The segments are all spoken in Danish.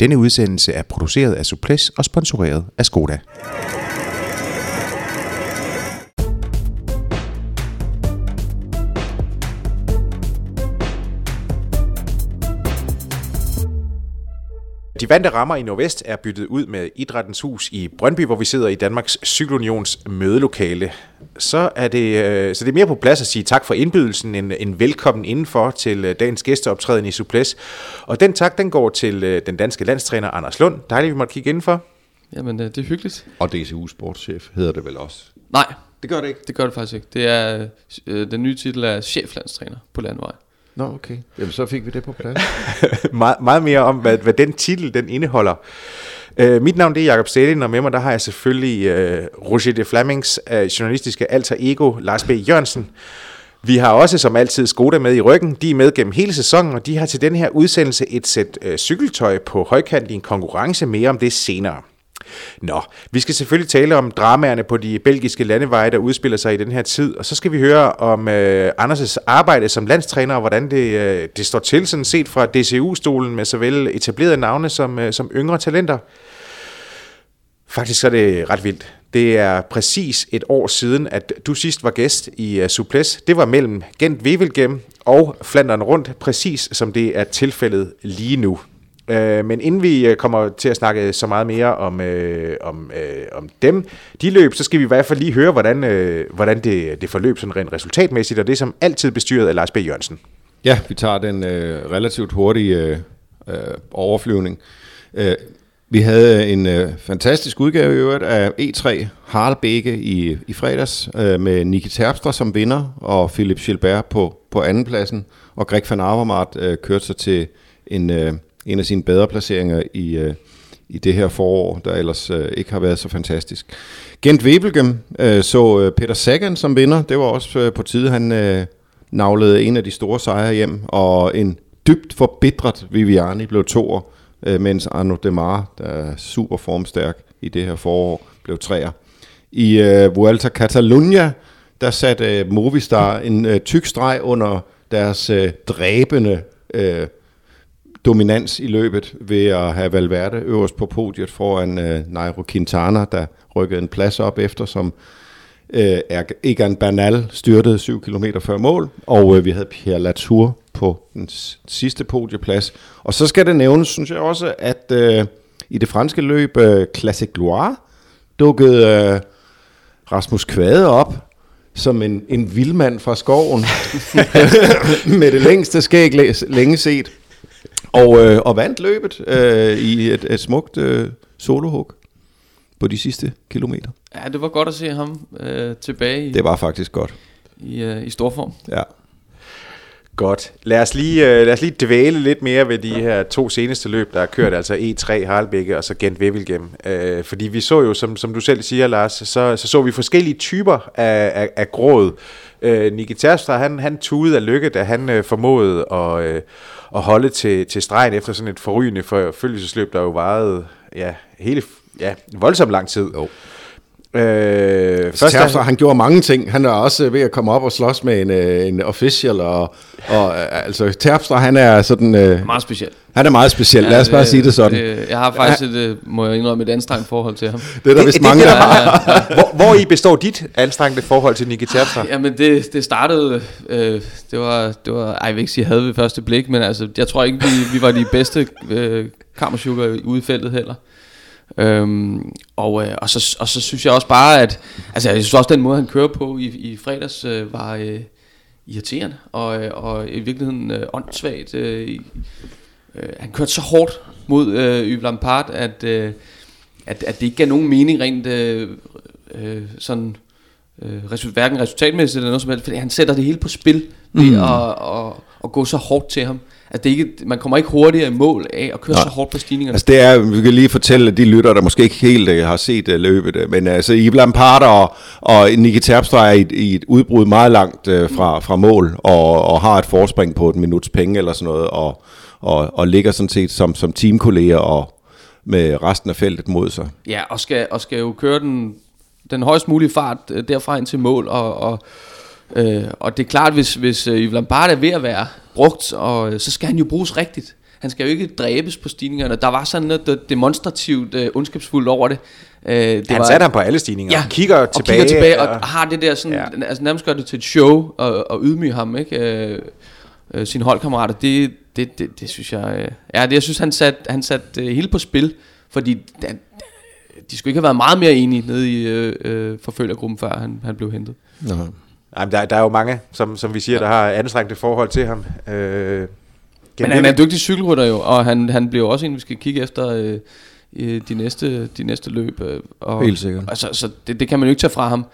Denne udsendelse er produceret af Suples og sponsoreret af Skoda. De vante rammer i Nordvest er byttet ud med Idrættens Hus i Brøndby, hvor vi sidder i Danmarks Cykelunions mødelokale. Så er, det, øh, så det er mere på plads at sige tak for indbydelsen, en, en velkommen indenfor til øh, dagens gæsteoptræden i Suples. Og den tak, den går til øh, den danske landstræner Anders Lund. Dejligt, vi måtte kigge indenfor. Jamen, det er hyggeligt. Og DCU sportschef hedder det vel også? Nej, Det gør det ikke. det gør det faktisk ikke. Det er, øh, den nye titel er cheflandstræner på landvej. Nå, okay. Jamen, så fik vi det på plads. Me- meget mere om, hvad, hvad den titel den indeholder. Uh, mit navn det er Jakob Stedin, og med mig der har jeg selvfølgelig uh, Roger de Flemings uh, øh, journalistiske alter ego, Lars B. Jørgensen. Vi har også som altid Skoda med i ryggen. De er med gennem hele sæsonen, og de har til den her udsendelse et sæt uh, cykeltøj på højkant i en konkurrence. Mere om det senere. Nå, vi skal selvfølgelig tale om dramaerne på de belgiske landeveje, der udspiller sig i den her tid, og så skal vi høre om øh, Anders' arbejde som landstræner, og hvordan det, øh, det står til, sådan set fra DCU-stolen med såvel etablerede navne som, øh, som yngre talenter. Faktisk er det ret vildt. Det er præcis et år siden, at du sidst var gæst i øh, uh, Suples. Det var mellem Gent Wevelgem og Flandern Rundt, præcis som det er tilfældet lige nu. Øh, men inden vi øh, kommer til at snakke så meget mere om, øh, om, øh, om dem, de løb, så skal vi i hvert fald lige høre, hvordan, øh, hvordan det, det forløb sådan rent resultatmæssigt, og det er som altid bestyret af Lars B. Jørgensen. Ja, vi tager den øh, relativt hurtige øh, øh overflyvning. Øh, vi havde en øh, fantastisk udgave i øvrigt af E3 Harlebække i, i fredags, øh, med Niki Terpstra som vinder, og Philip Gilbert på, på andenpladsen, og Greg van Avermaet øh, kørte sig til en, øh, en af sine bedre placeringer i, øh, i det her forår, der ellers øh, ikke har været så fantastisk. Gent Webelgem øh, så øh, Peter Sagan som vinder, det var også øh, på tide, han øh, navlede en af de store sejre hjem, og en dybt forbitret Viviani blev toer, øh, mens Arno Demar, der er super formstærk i det her forår, blev treer. I øh, Vuelta Catalunya, der satte øh, Movistar en øh, tyk streg under deres øh, dræbende øh, dominans i løbet ved at have Valverde øverst på podiet foran øh, Nairo Quintana, der rykkede en plads op efter, som øh, Egan Bernal styrtede 7 km før mål, og øh, vi havde Pierre Latour på den sidste podieplads. Og så skal det nævnes, synes jeg også, at øh, i det franske løb øh, Classic Loire dukkede øh, Rasmus Kvade op som en, en vildmand fra skoven med det længste skæg læ- længe set. Og, øh, og vandt løbet øh, i et, et smukt øh, solohug på de sidste kilometer. Ja, det var godt at se ham øh, tilbage i, Det var faktisk godt. i, øh, i storform. Ja. Godt. Lad os, lige, øh, lad os lige dvæle lidt mere ved de her to seneste løb, der er kørt, altså E3 Harlbække og så Gent Wevelgem. Øh, fordi vi så jo, som, som du selv siger, Lars, så, så så vi forskellige typer af, af, af gråd. Øh, Niki Terpstra, han, han tudede af lykke, da han øh, formåede at, øh, at holde til, til stregen efter sådan et forrygende forfølgelsesløb, der jo varede ja, hele, ja, voldsomt lang tid. Jo. Øh, Først Terpstra, han gjorde mange ting. Han er også ved at komme op og slås med en, øh, en official, og, og øh, altså Terpstra, han er sådan, øh, Meget specielt. han er meget speciel. Lad os bare sige det sådan. Det, jeg har faktisk et, øh, må jeg indrømme, et anstrengt forhold til ham. Det er der vist det- mange, det- der har. hvor, hvor i består dit anstrengte forhold til Niki Terpstra? Jamen det, det startede, øh, det var, det var, ej jeg vil ikke sige havde ved første blik, men altså, jeg tror ikke, vi, vi var de bedste øh, kammersugar ude i feltet heller. Øhm, og, øh, og, så, og så synes jeg også bare, at altså, jeg synes også, den måde, han kører på i, i fredags, øh, var øh, irriterende, og, øh, og i virkeligheden øh, åndssvagt. Øh, øh, han kørte så hårdt mod øh, Yves Lampard, at, øh, at, at det ikke gav nogen mening rent øh, øh, sådan øh, resu- hverken resultatmæssigt eller noget som helst, fordi han sætter det hele på spil ved mm. at, at, at gå så hårdt til ham. Altså det er ikke, man kommer ikke hurtigere i mål af at køre Nej. så hårdt på stigningerne. Altså det er, vi kan lige fortælle de lytter, der måske ikke helt uh, har set uh, løbet, uh, men altså Yves Lampard og, og Niki Terpstra er i, et- i et udbrud meget langt uh, fra, fra mål, og, og har et forspring på et minuts penge eller sådan noget, og, og, og ligger sådan set som, som teamkolleger og med resten af feltet mod sig. Ja, og skal, og skal jo køre den, den højst mulige fart øh, derfra ind til mål, og, og, øh, og det er klart, hvis, hvis øh, Yves Lampard er ved at være brugt, og, øh, så skal han jo bruges rigtigt. han skal jo ikke dræbes på stigningerne. Der var sådan noget demonstrativt uh, ondskabsfuldt over det. Uh, det han var, satte ham på alle stigninger. Ja, kigger og tilbage. kigger tilbage og, og har det der sådan, ja. altså nærmest gør det til et show og, og ydmyge ham, ikke? Uh, uh, sine holdkammerater. Det, det, det, det synes jeg, uh, ja, det, jeg synes han satte han sat, uh, hele på spil, fordi det, de skulle ikke have været meget mere enige nede i øh, øh, forfølgergruppen, før han, han blev hentet. Nå. Ej, der, der er jo mange, som, som vi siger, ja. der har anstrengte forhold til ham. Øh, men han er en dygtig cykelrytter jo, og han, han bliver også en, vi skal kigge efter øh, i de, næste, de næste løb. Øh, og, Helt sikkert. Altså, så det, det kan man jo ikke tage fra ham.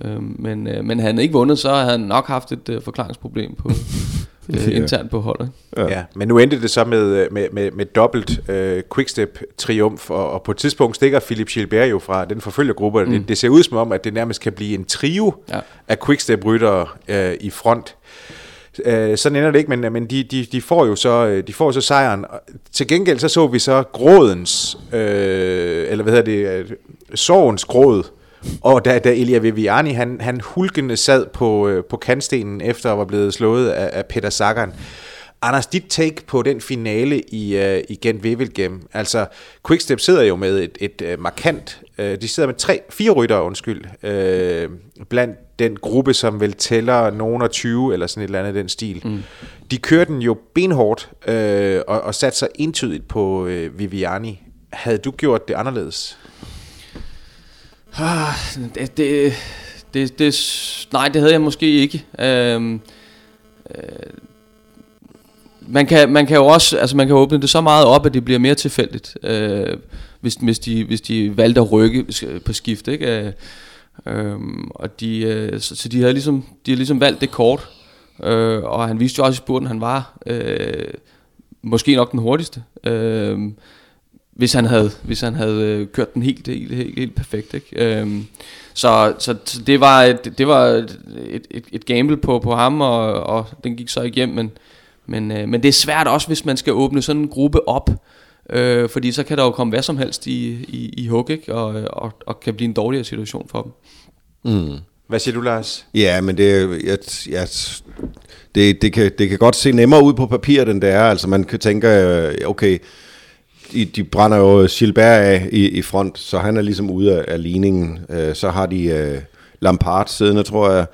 Øh, men, øh, men han ikke vundet, så har han nok haft et øh, forklaringsproblem på, øh, internt på holdet. Ja. ja, men nu endte det så med, med, med, med dobbelt øh, quickstep-triumf, og, og på et tidspunkt stikker Philip Gilbert jo fra den forfølgergruppe, mm. det, det ser ud som om, at det nærmest kan blive en trio ja. af quickstep-ryttere øh, i front. Øh, sådan ender det ikke, men, men de, de, de, får jo så, øh, de får så sejren. Til gengæld så så vi så grådens, øh, eller hvad hedder det, øh, sorgens gråd, og da, da Elia Viviani, han, han hulkende sad på, øh, på kantstenen efter at var blevet slået af, af Peter Sagan. Anders, dit take på den finale i, uh, i Gent Wevelgem. Altså, Quickstep sidder jo med et, et uh, markant, uh, de sidder med tre, fire ryttere, undskyld, uh, blandt den gruppe, som vel tæller nogen af 20, eller sådan et eller andet den stil. Mm. De kører den jo benhårdt, uh, og, og satte sig entydigt på uh, Viviani. Havde du gjort det anderledes? Ah, det, det, det, det, nej, det havde jeg måske ikke. Øhm, øh, man kan, man kan jo også, altså man kan åbne det så meget op, at det bliver mere tilfældigt, øh, hvis, hvis, de, hvis de valgte at rykke på skift, ikke? Øh, øhm, og de, øh, så, så de havde ligesom, de havde ligesom valgt det kort, øh, og han viste jo også i spurten, han var øh, måske nok den hurtigste. Øh, hvis han havde, hvis han havde øh, kørt den helt, helt, helt, helt perfekt. Ikke? Øhm, så, så, så det var, et, det var et, et, et gamble på, på ham, og, og den gik så igennem. Men, men, øh, men det er svært også, hvis man skal åbne sådan en gruppe op, øh, fordi så kan der jo komme hvad som helst i, i, i hug, ikke? Og, og, og kan blive en dårligere situation for dem. Mm. Hvad siger du, Lars? Ja, men det, jeg, jeg, det, det, kan, det kan godt se nemmere ud på papir, end det er. Altså man kan tænke, øh, okay, de, de brænder jo Gilbert af i, i front, så han er ligesom ude af, af ligningen. Øh, så har de øh, Lampard siddende, tror jeg.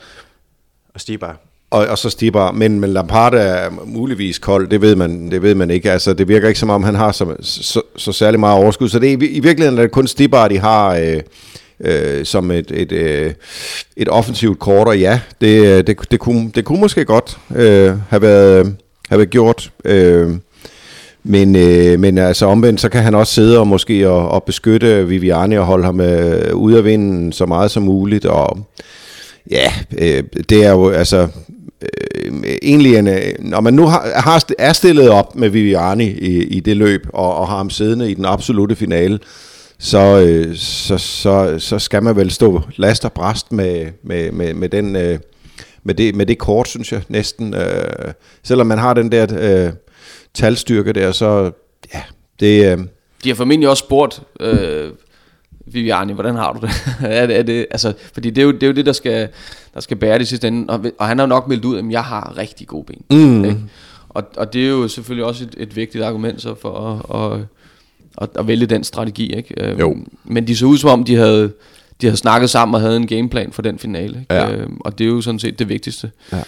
Og Stibar. Og, og så Stibar, men, men Lampard er muligvis kold, det ved man, det ved man ikke. Altså, det virker ikke som om, han har så, så, så særlig meget overskud. Så det er, i virkeligheden er det kun Stibar, de har øh, øh, som et, et, øh, et offensivt kort, og ja, det, det, det, kunne, det kunne måske godt øh, have, været, have været gjort. Øh, men, øh, men altså omvendt, så kan han også sidde og måske og, og beskytte Viviani og holde ham øh, ude af vinden så meget som muligt. Og ja, øh, det er jo altså øh, egentlig en, øh, når man nu har, har, er stillet op med Viviani i, i det løb, og, og har ham siddende i den absolute finale, så, øh, så, så, så skal man vel stå last og bræst med, med, med, med den... Øh, med det, med det kort, synes jeg næsten. Øh, selvom man har den der øh, talstyrke der, så ja, det... Øh, de har formentlig også spurgt øh, Viviani, hvordan har du det? er det, er det altså, fordi det er, jo, det er jo det, der skal, der skal bære det sidste ende, og, og han har nok meldt ud, at jeg har rigtig gode ben. Mm. Ikke? Og, og det er jo selvfølgelig også et, et vigtigt argument så for at, at, at, vælge den strategi. Ikke? Øhm, jo. Men de så ud som om, de havde, de havde snakket sammen og havde en gameplan for den finale. Ikke? Ja. Øhm, og det er jo sådan set det vigtigste. Ja.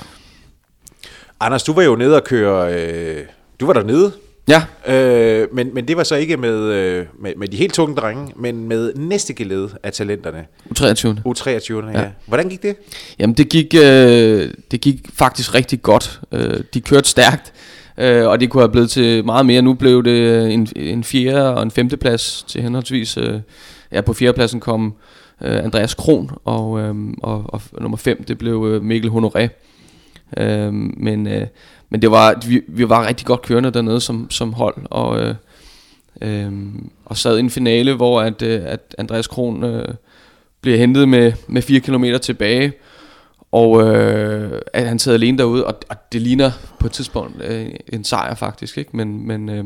Anders, du var jo nede og køre... Øh du var dernede. Ja. Øh, men, men det var så ikke med, øh, med, med de helt tunge drenge, men med næste geled af talenterne. U23. U23, ja. ja. Hvordan gik det? Jamen det gik, øh, det gik faktisk rigtig godt. Øh, de kørte stærkt, øh, og det kunne have blevet til meget mere. Nu blev det en, en fjerde og en femte plads til henholdsvis. Øh, ja, på fjerdepladsen kom øh, Andreas Kron, og, øh, og, og nummer fem, det blev øh, Mikkel Honoré. Øh, men... Øh, men det var, vi, vi var rigtig godt kørende dernede som, som hold, og, øh, øh, og sad i en finale, hvor at, øh, at Andreas Kron øh, blev hentet med, med 4 km tilbage, og øh, at han sad alene derude, og, og det ligner på et tidspunkt øh, en sejr faktisk, ikke? men, men, øh,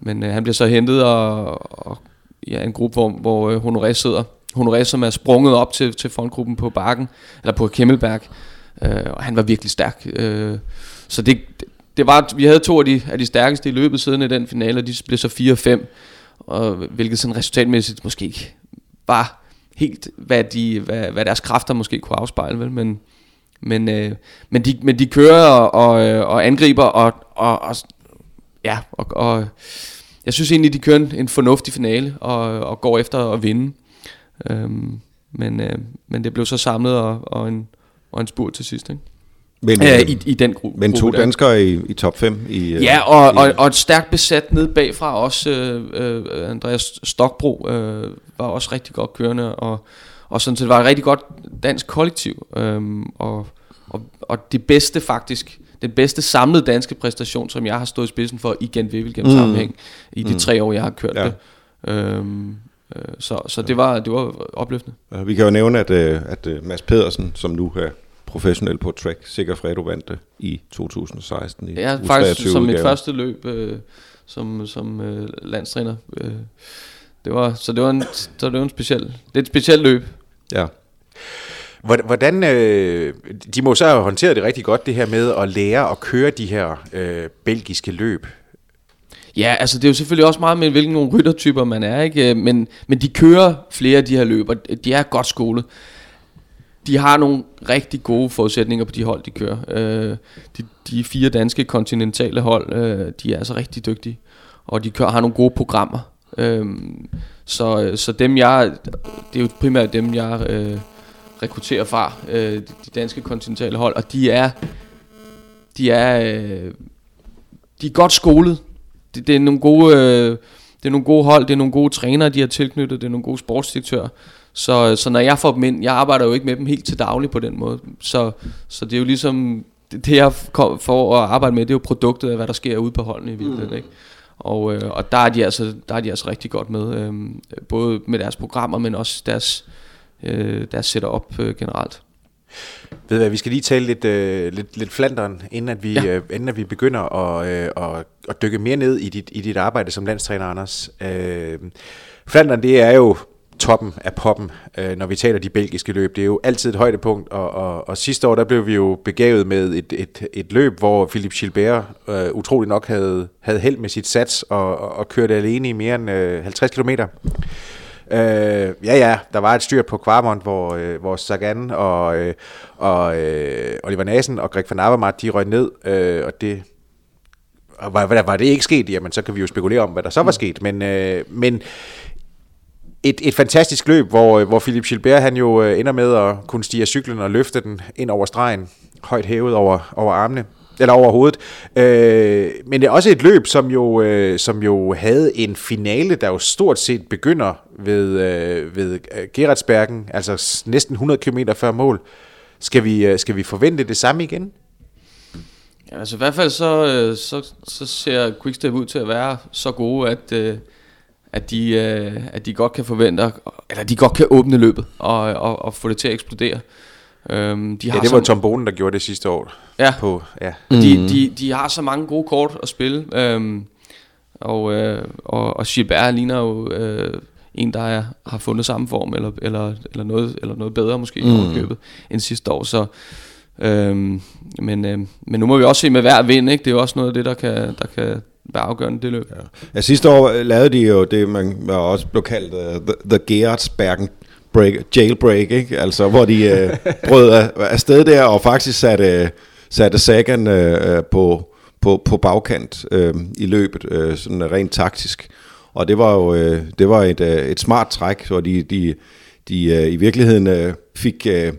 men øh, han bliver så hentet, og, og ja, en gruppe, hvor, hvor øh, Honoré sidder. Honoré, som er sprunget op til, til frontgruppen på bakken, eller på Kemmelberg, øh, og han var virkelig stærk. Øh, så det, det var, vi havde to af de, af de stærkeste i løbet siden i den finale, og de blev så 4-5, og hvilket sådan resultatmæssigt måske ikke var helt, hvad, de, hvad, hvad deres kræfter måske kunne afspejle, vel? men, men, øh, men, de, men de kører og, og, øh, og angriber, og, og, og ja, og, og jeg synes egentlig, de kører en, en fornuftig finale, og, og går efter at vinde. Øhm, men, øh, men det blev så samlet og, og, en, og en spurt til sidst, ikke? Men, øh, i, i den gruppe. men to danskere i, i top 5 i... øh, Ja, og, i, og, og et stærkt besat ned bagfra også. Øh, øh, Andreas Stokbro øh, var også rigtig godt kørende, og, og sådan set var et rigtig godt dansk kollektiv. Øh, og, og, og det bedste faktisk, den bedste samlede danske præstation, som jeg har stået i spidsen for i Gent Wevelgem Mm. sammenhæng, i de Mm. tre år, jeg har kørt Ja. det. Øhm, øh, så så det, var, det var opløftende. Vi kan jo nævne, at, øh, at Mads Pedersen, som nu er professionel på track, sikkert Fredo vandt det i 2016 i Ja, U23 faktisk som mit første løb øh, som, som øh, landstræner. Øh, det var, så det var en, så det var en speciel, det er et specielt løb. Ja. Hvor- Hvordan, øh, de må så have håndteret det rigtig godt, det her med at lære at køre de her øh, belgiske løb. Ja, altså det er jo selvfølgelig også meget med, hvilken nogle ryttertyper man er, ikke? Øh, Men, men de kører flere af de her løb, og de er godt skolet. De har nogle rigtig gode forudsætninger på de hold, de kører. Øh, de, de fire danske kontinentale hold, øh, de er altså rigtig dygtige, og de kører, har nogle gode programmer. Øhm, øh, så, så dem jeg, det er jo primært dem, jeg øh, rekrutterer fra, øh, de, danske kontinentale hold, og de er, de er, øh, de er godt skolet. Det, det er nogle gode, øh, det er nogle gode hold, det er nogle gode trænere, de har tilknyttet, det er nogle gode sportsdirektører. Så, så når jeg får dem ind, jeg arbejder jo ikke med dem helt til daglig på den måde. Så, så det er jo ligesom, det, det jeg kom for at arbejde med, det er jo produktet af, hvad der sker ude på holdene i virkeligheden. Mm. Ikke? Og, øh, og der, er de altså, der er de altså rigtig godt med, øh, både med deres programmer, men også deres, øh, deres setup øh, generelt. Ved hvad, vi skal lige tale lidt, øh, lidt, lidt flanderen, inden at vi, Ja. øh, inden at vi begynder at, øh, at, at dykke mere ned i dit, i dit arbejde som landstræner, Anders. Øh, Flandern, det er jo toppen af poppen, øh, når vi taler de belgiske løb. Det er jo altid et højdepunkt, og, og, og sidste år, der blev vi jo begavet med et, et, et løb, hvor Philip Gilbert øh, utrolig nok havde, havde held med sit sats og, og, og kørte alene i mere end øh, 50 kilometer. Øh, ja, ja, der var et styr på Kvarmont, hvor, øh, hvor Sagan og, øh, og øh, Oliver Nasen og Greg van Avermaet, de røg ned, øh, og det... Og var, var, var det ikke sket, jamen så kan vi jo spekulere om, hvad der så var sket, men, øh, men et, et fantastisk løb, hvor, øh, hvor Philip Gilbert han jo øh, ender med at kunne stige af cyklen og løfte den ind over stregen, højt hævet over, over armene, eller over hovedet. Øh, men det er også et løb, som jo, øh, som jo havde en finale, der jo stort set begynder ved, øh, ved øh, Gerardsbergen, altså næsten 100 km før mål. Skal vi, øh, skal vi forvente det samme igen? Ja, altså i hvert fald så, øh, så, så ser Quickstep ud til at være så gode, at, øh, at, de, øh, at de godt kan forvente, eller de godt kan åbne løbet og, og, og få det til at eksplodere. Øhm, de Ja, har det så- var Tom Bonen, der gjorde det sidste år. Ja. På, ja. Mm. De, de, de har så mange gode kort at spille, øhm, og, øh, og, og Gilbert ligner jo øh, en, der er, har fundet samme form, eller, eller, eller, noget, eller noget bedre måske mm. i købet end sidste år. Så, øhm, men, øh, men nu må vi også se med hver vind, ikke? det er jo også noget af det, der kan, der kan være afgørende det løb. Ja. Ja, sidste år øh, lavede de jo det, man var også blev kaldt uh, the, the Gerardsbergen break, jailbreak, ikke? Altså, hvor de uh, brød af, afsted der og faktisk satte, satte Sagan uh, på, på, på bagkant uh, i løbet, uh, sådan rent taktisk. Og det var jo uh, det var et, uh, et smart træk, hvor de, de, de uh, i virkeligheden uh, fik... Uh,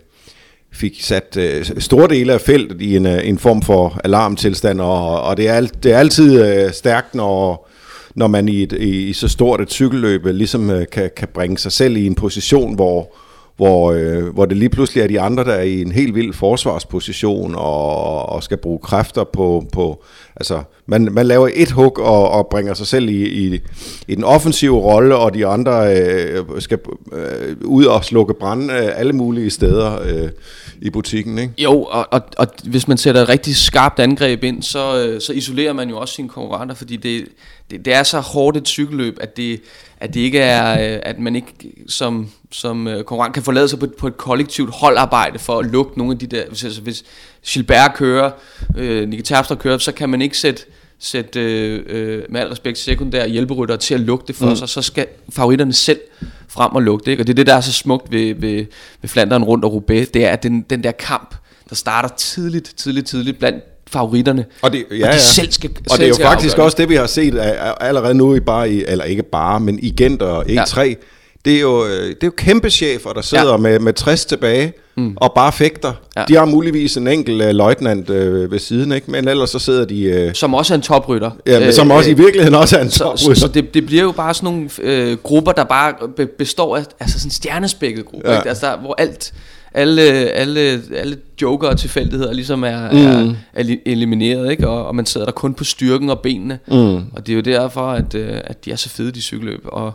fik sat øh, store dele af feltet i en, øh, en form for alarmtilstand, og, og det, er, alt, det er altid øh, stærkt, når, når man i, et, i, i så stort et cykelløb øh, ligesom øh, kan, kan bringe sig selv i en position, hvor, hvor, øh, hvor det lige pludselig er de andre, der er i en helt vild forsvarsposition og, og skal bruge kræfter på... på altså, man, man laver et hug og, og bringer sig selv i, i, i den offensive rolle, og de andre øh, skal øh, ud og slukke brand øh, alle mulige steder øh, i butikken, ikke? Jo, og, og, og hvis man sætter et rigtig skarpt angreb ind, så, øh, så isolerer man jo også sine konkurrenter, fordi det, det, det er så hårdt et cykelløb, at det, at det ikke er, øh, at man ikke som, som øh, konkurrent kan forlade sig på, på et kollektivt holdarbejde for at lukke nogle af de der, hvis, altså, hvis Gilbert kører, øh, Nicky Terpstra kører, så kan man ikke sætte sætte øh, øh, med al respekt sekundære hjælperytter til at lukke det for mm. sig, så skal favoritterne selv frem og lukke det. Ikke? Og det er det, der er så smukt ved, ved, ved Flanderen rundt og Roubaix, det er at den, den der kamp, der starter tidligt, tidligt, tidligt blandt favoritterne. Og det, ja, og de ja. selv skal Og selv det er jo faktisk afgøre også det, vi har set allerede nu, i bare i, eller ikke bare, men i Gent og E3. Ja. Det er jo, øh, det er jo kæmpe chefer, der sidder ja. Med, med 60 tilbage mm. og bare fægter. Ja. De har muligvis en enkelt uh, løjtnant uh, ved siden, ikke? men ellers så sidder de... Uh, Som også er en toprytter. ja, men som også i virkeligheden også er en så, så, toprytter. så det, det bliver jo bare sådan nogle øh, grupper, der bare be, består af altså sådan stjernespækket grupper, Ja. ikke? Altså der, hvor alt, alle, alle, alle joker og tilfældigheder ligesom er, mm. er, er eli- elimineret, ikke? Og, og man sidder der kun på styrken og benene. Mm. Og det er jo derfor, at, øh, at de er så fede, de cykelløb. Og,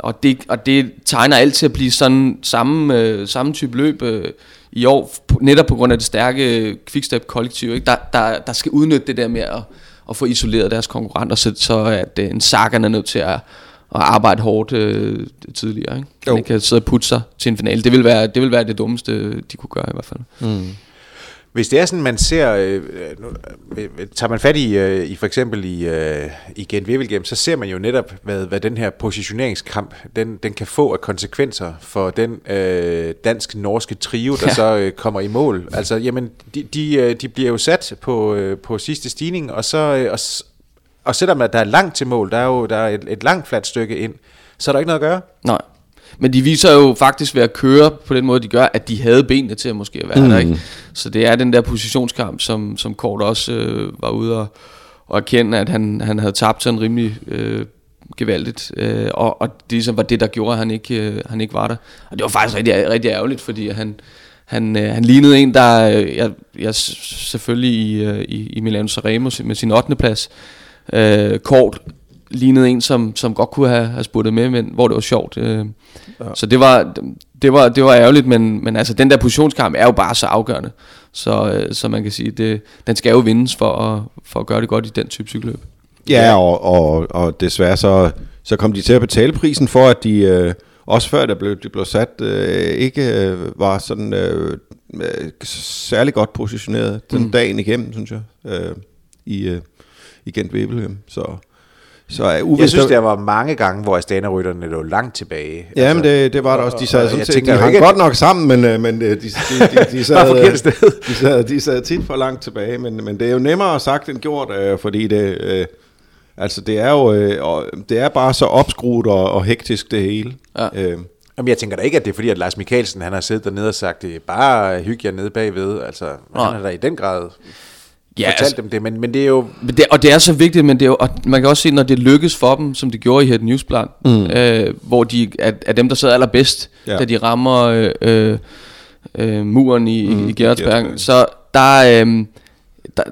og, det, og det tegner alt til at blive sådan samme, øh, samme type løb øh, i år, netop på grund af det stærke Quickstep-kollektiv, ikke? Der, der, der skal udnytte det der med at, at få isoleret deres konkurrenter, så, så at øh, en Sagan er nødt til at, at arbejde hårdt øh, tidligere. Ikke? Jo. Han kan sidde og putte sig til en finale. Det vil være det, vil være det dummeste, de kunne gøre i hvert fald. Mm. Hvis det er sådan, man ser, øh, nu, øh, tager man fat i, øh, i for eksempel i, øh, i Gent Wevelgem, så ser man jo netop, hvad, hvad den her positioneringskamp, den, den kan få af konsekvenser for den øh, dansk-norske trio, der ja. Så øh, kommer i mål. Altså, jamen, de, de, øh, de bliver jo sat på, øh, på sidste stigning, og så, øh, og, og selvom at der er langt til mål, der er jo der er et, et langt fladt stykke ind, så er der ikke noget at gøre. Nej. Men de viser jo faktisk ved at køre på den måde, de gør, at de havde benene til at måske at være mm. der. Ikke? Så det er den der positionskamp, som, som Kort også øh, var ude og, og erkende, at han, han havde tabt sådan rimelig øh, gevaldigt. Øh, og, og det ligesom var det, der gjorde, at han ikke, øh, han ikke var der. Og det var faktisk rigtig, rigtig ærgerligt, fordi han, han, øh, han lignede en, der øh, jeg, jeg selvfølgelig i, øh, i, i Milano Sanremo med sin 8. plads. Øh, Kort lignede en, som, som godt kunne have, have spurtet med, men hvor det var sjovt. Øh. Ja. Så det var, det, var, det var ærgerligt, men, men altså, den der positionskamp er jo bare så afgørende. Så, øh, så man kan sige, det, den skal jo vindes for at, for at gøre det godt i den type cykelløb. Ja, og, og, og desværre så, så kom de til at betale prisen for, at de, øh, også før der blev, de blev sat, øh, ikke øh, var sådan øh, øh, særlig godt positioneret den mm. dagen igennem, synes jeg, øh, i, øh, i Gent Wevelgem. Så, så er uvist, Jeg synes, der var mange gange, hvor Astana-rytterne lå langt tilbage. Ja, men det, det var der også. De sad og sådan jeg set, tænker de hang ikke, godt nok sammen, men, øh, men øh, de, de, de, de, sad, forkert sted. de, sad, de sad tit for langt tilbage. Men, men det er jo nemmere sagt end gjort, øh, fordi det, øh, altså det er jo øh, og det er bare så opskruet og, og hektisk det hele. Ja. Øh, Jamen, jeg tænker da ikke, at det er fordi, at Lars Mikkelsen, han har siddet dernede og sagt, det er bare hygge jer nede bagved. Altså, Nej. han har da i den grad Ja, fortalt altså- dem det, men, men det er jo... Men det, og det er så vigtigt, men det er jo, og man kan også se, når det lykkes for dem, som det gjorde i Head Newsplan, mm. øh, hvor de er, er dem, der sidder allerbedst, Ja. da de rammer øh, øh, øh, muren i, mm, i Gerhardsberg. Gerhardsberg. Så der, øh, der,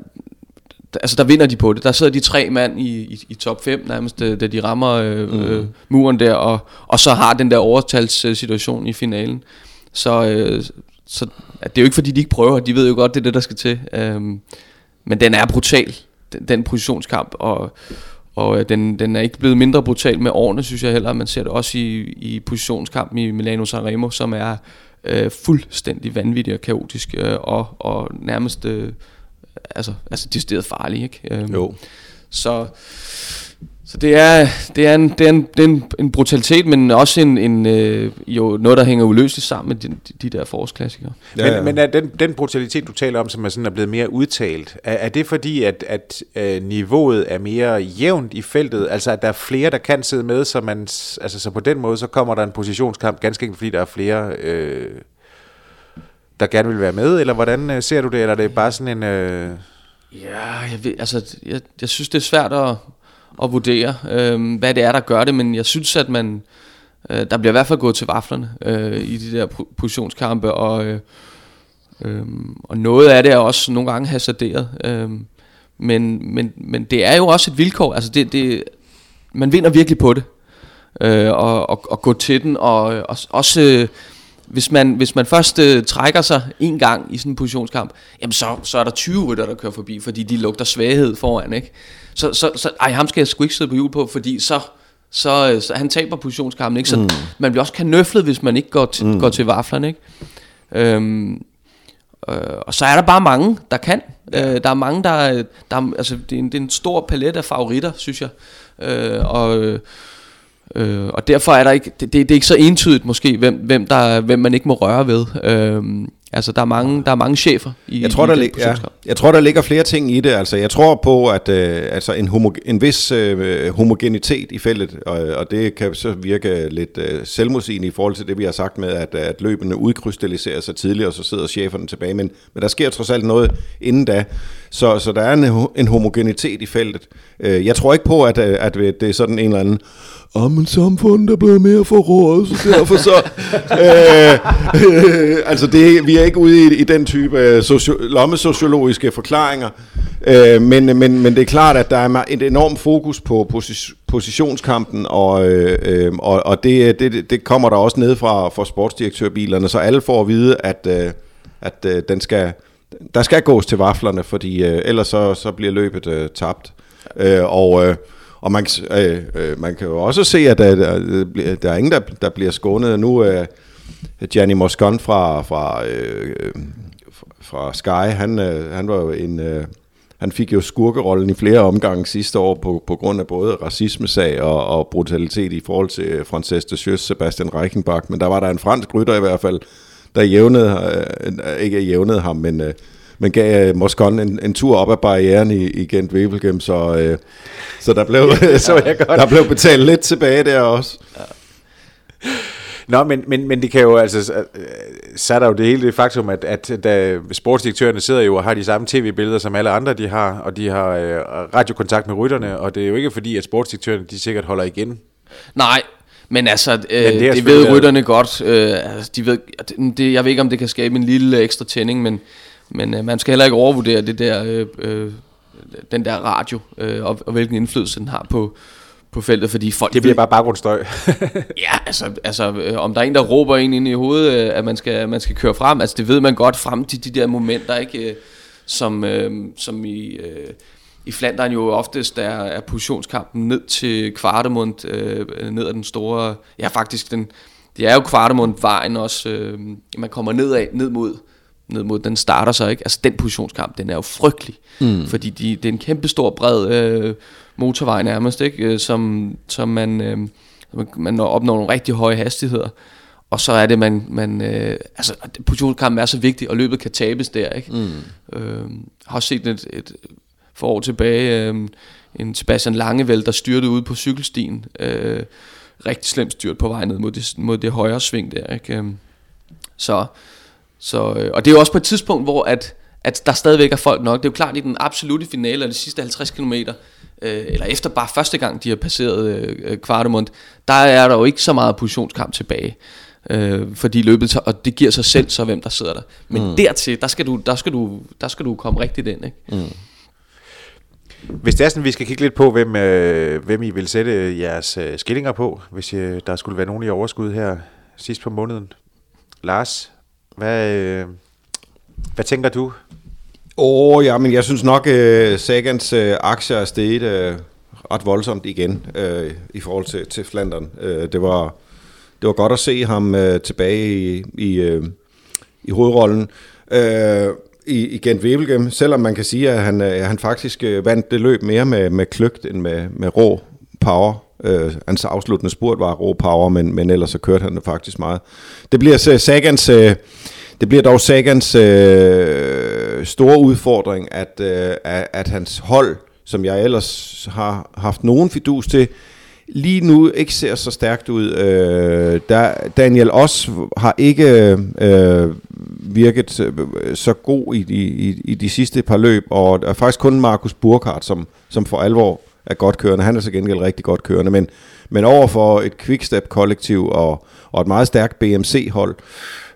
der, altså der vinder de på det. Der sidder de tre mand i, i, i top 5 nærmest, øh, da de rammer øh, mm. øh, muren der, og, og så har den der overtalssituation i finalen. Så, øh, så det er jo ikke fordi, de ikke prøver. De ved jo godt, det er det, der skal til. Øhm, men den er brutal, den, den positionskamp, og, og øh, den, den er ikke blevet mindre brutal med årene, synes jeg heller. Man ser det også i, i positionskampen i Milano Sanremo, som er øh, fuldstændig vanvittig og kaotisk, øh, og, og nærmest øh, altså, altså decideret farlig. Ikke? Øhm, jo. Så, så det er, det er, en, det er, en, det er en, en brutalitet, men også en, en, øh, jo noget, der hænger uløseligt sammen med de, de der forårsklassikere. Ja, men, men er den, den brutalitet, du taler om, som er, sådan er blevet mere udtalt, er, er det fordi, at, at øh, niveauet er mere jævnt i feltet? Altså, at der er flere, der kan sidde med, så, man, altså, så på den måde, så kommer der en positionskamp, ganske enkelt fordi, der er flere, øh, der gerne vil være med? Eller hvordan øh, ser du det? Eller er det bare sådan en... Øh, Ja, jeg, ved, altså, jeg, jeg synes, det er svært at, at vurdere, øh, hvad det er, der gør det, men jeg synes, at man, øh, der bliver i hvert fald gået til vaflerne øh, i de der positionskampe, og, øh, øh, og noget af det er også nogle gange hasarderet. Øh, men, men, men det er jo også et vilkår, altså det, det, man vinder virkelig på det, øh, og, og, og gå til den, og, og også... Øh, hvis man, hvis man først øh, trækker sig en gang i sådan en positionskamp, jamen så, så er der 20 rytter, der kører forbi, fordi de lugter svaghed foran, ikke? Så, så, så ej, ham skal jeg sgu ikke sidde på hjul på, fordi så, så, øh, så han taber positionskampen, ikke? Så mm. man bliver også kanøflet, hvis man ikke går til, mm. går til vaflerne, ikke? Øhm, øh, og så er der bare mange, der kan. Ja. Øh, der er mange, der, der altså, det er, en, det er en stor palet af favoritter, synes jeg. Øh, og, øh, og derfor er der ikke, det, det, det er ikke så entydigt måske, hvem, hvem, der, hvem man ikke må røre ved. Øh, Altså, der er mange, der er mange chefer i jeg tror, i der lig, ja, jeg tror, der ligger flere ting i det. Altså, jeg tror på, at øh, altså en, homo, en vis øh, homogenitet i feltet, og, og det kan så virke lidt øh, selvmodsigende i forhold til det, vi har sagt med, at, at løbende udkrystalliserer sig tidligere, og så sidder cheferne tilbage. Men, men der sker trods alt noget inden da. Så, så der er en, en homogenitet i feltet. Øh, jeg tror ikke på, at, at det er sådan en eller anden oh, men samfundet er blevet mere forrådet, så derfor så... øh, øh, altså, det, vi er ikke ude i, i den type øh, socio, lommesociologiske forklaringer, øh, men, men, men det er klart, at der er et enormt fokus på posi, positionskampen, og, øh, øh, og, og det, det, det kommer der også ned fra, fra sportsdirektørbilerne, så alle får at vide, at, øh, at øh, den skal, der skal gås til vaflerne, fordi øh, ellers så, så bliver løbet øh, tabt. Øh, og... Øh, og man, øh, øh, man kan jo også se, at øh, der, øh, der, øh, der er ingen, der, der bliver skånet. Nu er øh, Gianni Moscon fra, fra, øh, fra Sky, han, øh, han var jo en... Øh, han fik jo skurkerollen i flere omgange sidste år på, på grund af både racismesag og, og brutalitet i forhold til Frances de Jeux, Sebastian Reichenbach. Men der var der en fransk rytter i hvert fald, der jævnede, øh, ikke jævnede ham, men... Øh, men gav uh, Moscon en, en tur op ad barrieren i, i Gent Wevelgem, så, uh, så der blev, så jeg godt. der blev betalt lidt tilbage der også. Ja. Nå, men, men, men det kan jo altså, så er der jo det hele det faktum, at, at da sportsdirektørerne sidder jo og har de samme tv-billeder, som alle andre de har, og de har øh, radiokontakt med rytterne, og det er jo ikke fordi, at sportsdirektørerne de sikkert holder igen. Nej, men altså, øh, men det, det ved rytterne godt. Øh, altså, de ved, det, jeg ved ikke, om det kan skabe en lille ekstra tænding, men men øh, man skal heller ikke overvurdere det der, øh, øh, den der radio, øh, og, og hvilken indflydelse den har på, på feltet, fordi folk... Det bliver bare baggrundsstøj. ja, altså, altså øh, om der er en, der råber en ind i hovedet, øh, at man skal, man skal køre frem, altså det ved man godt frem til de der momenter, ikke, øh, som, øh, som i... Øh, i Flandern jo oftest er, er positionskampen ned til Kvartemund, øh, ned ad den store, ja faktisk den, det er jo Kvartemund vejen også, øh, man kommer nedad, ned mod ned mod, den starter så ikke. Altså den positionskamp, den er jo frygtelig. Mm. Fordi de, det er en kæmpe stor bred øh, motorvej nærmest, ikke? Øh, som, som man, øh, man opnår nogle rigtig høje hastigheder. Og så er det, man, man øh, altså positionskampen er så vigtig, og løbet kan tabes der, ikke? Mm. Øh, har også set et, et for år tilbage, øh, en Sebastian Langevel, der styrte ud på cykelstien. Øh, rigtig slemt styrt på vej ned mod det, mod det højre sving der, ikke? Øh, så så, øh, og det er jo også på et tidspunkt, hvor at, at der stadigvæk er folk nok. Det er jo klart, i den absolute finale af de sidste 50 km, øh, eller efter bare første gang, de har passeret øh, Kvartemund, der er der jo ikke så meget positionskamp tilbage. Øh, fordi løbet, og det giver sig selv så, hvem der sidder der. Men mm. dertil, der skal, du, der, skal du, der skal du komme rigtigt ind. Ikke? Mm. Hvis det er sådan, vi skal kigge lidt på, hvem, øh, hvem I vil sætte øh, jeres øh, skillinger på, hvis øh, der skulle være nogen i overskud her sidst på måneden. Lars, hvad, øh, hvad tænker du? Åh, oh, ja, men jeg synes nok, øh, Sagans øh, aktier er steget øh, ret voldsomt igen øh, i forhold til, til Flandern. Øh, det, var, det var godt at se ham øh, tilbage i, i, øh, i hovedrollen. Øh, i, i Gent Wevelgem, selvom man kan sige, at han, øh, han faktisk øh, vandt det løb mere med, med kløgt end med, med rå power. Øh, hans afsluttende spurt var rå power, men, men ellers så kørte han det faktisk meget. Det bliver øh, Sagans... Øh, det bliver dog Sagans øh, store udfordring, at, øh, at hans hold, som jeg ellers har haft nogen fidus til, lige nu ikke ser så stærkt ud. Øh, der, Daniel også har ikke øh, virket øh, så god i, i, i de sidste par løb, og der er faktisk kun Markus Burkhardt, som, som for alvor er godt kørende. Han er så gengæld rigtig godt kørende, men, men over for et Quickstep-kollektiv og, og et meget stærkt BMC-hold,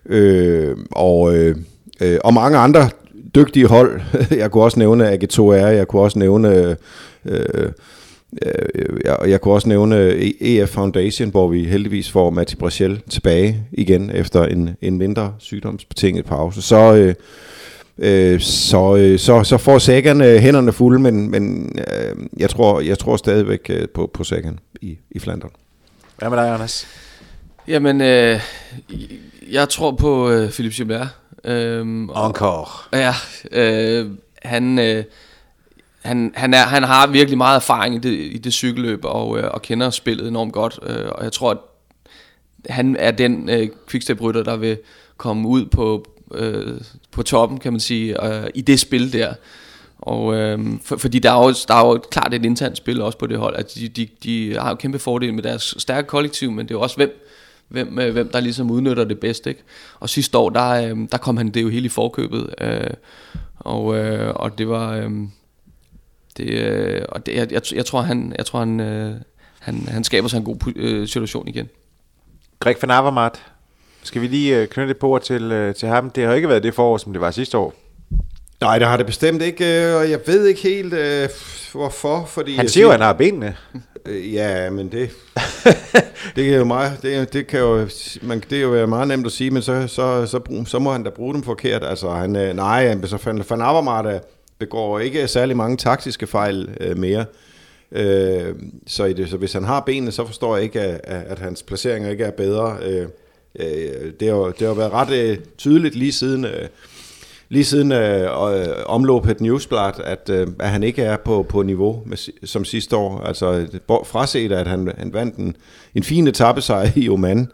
øh, og, øh, øh, og mange andre dygtige hold. jeg kunne også nævne AG2R, jeg kunne også nævne... Øh, jeg, jeg kunne også nævne EF Foundation, hvor vi heldigvis får Matti Brachel tilbage igen efter en, en mindre sygdomsbetinget pause. Så, øh, Øh, så, øh, så, så får Sagan øh, hænderne fulde, men, men øh, jeg, tror, jeg tror stadigvæk øh, på, på Sagan i, i Flandern. Hvad med dig, Anders? Jamen, øh, jeg tror på øh, Philip Gilbert. Og- Encore. Ja, øh, han, øh, han, han, er, han har virkelig meget erfaring i det, i det cykelløb, og, øh, og kender spillet enormt godt. Øh, og jeg tror, at han er den øh, quickstep-rytter, der vil komme ud på, øh, på toppen, kan man sige, øh, i det spil der. Og øh, for, fordi der er, jo, der er jo klart et internt spil også på det hold, at de, de, de har jo kæmpe fordel med deres stærke kollektiv, men det er jo også hvem, hvem, øh, hvem der ligesom udnytter det bedst, ikke? Og sidste år, der, øh, der kom han det jo helt i forkøbet, øh, og, øh, og det var, øh, det, øh, og det, jeg, jeg, jeg tror, han, jeg tror, han, øh, han, han skaber sig en god øh, situation igen. Greg van Avermaet. Skal vi lige øh, knytte et på ord til, øh, til ham? Det har jo ikke været det forår, som det var sidste år. Nej, det har det bestemt ikke, og jeg ved ikke helt, øh, hvorfor. Fordi Han siger jo, at han har benene. Øh, Ja, men det, det er jo meget, det, det kan jo, man, det er jo være meget nemt at sige, men så, så, så, brug, så må han da bruge dem forkert. Altså, han, øh, nej, han- så Van Avermaet øh, begår ikke særlig mange taktiske fejl øh, mere. Øh, så, i det, så hvis han har benene, så forstår jeg ikke, at, at hans placeringer ikke er bedre. Øh, øh, det, har, det har været ret øh, tydeligt lige siden... Øh, lige siden øh, øh, omløbet Newsblad, at, øh, at han ikke er på, på niveau med, som sidste år. Altså fraset, at han, han vandt en, en fin etappesejr i Oman,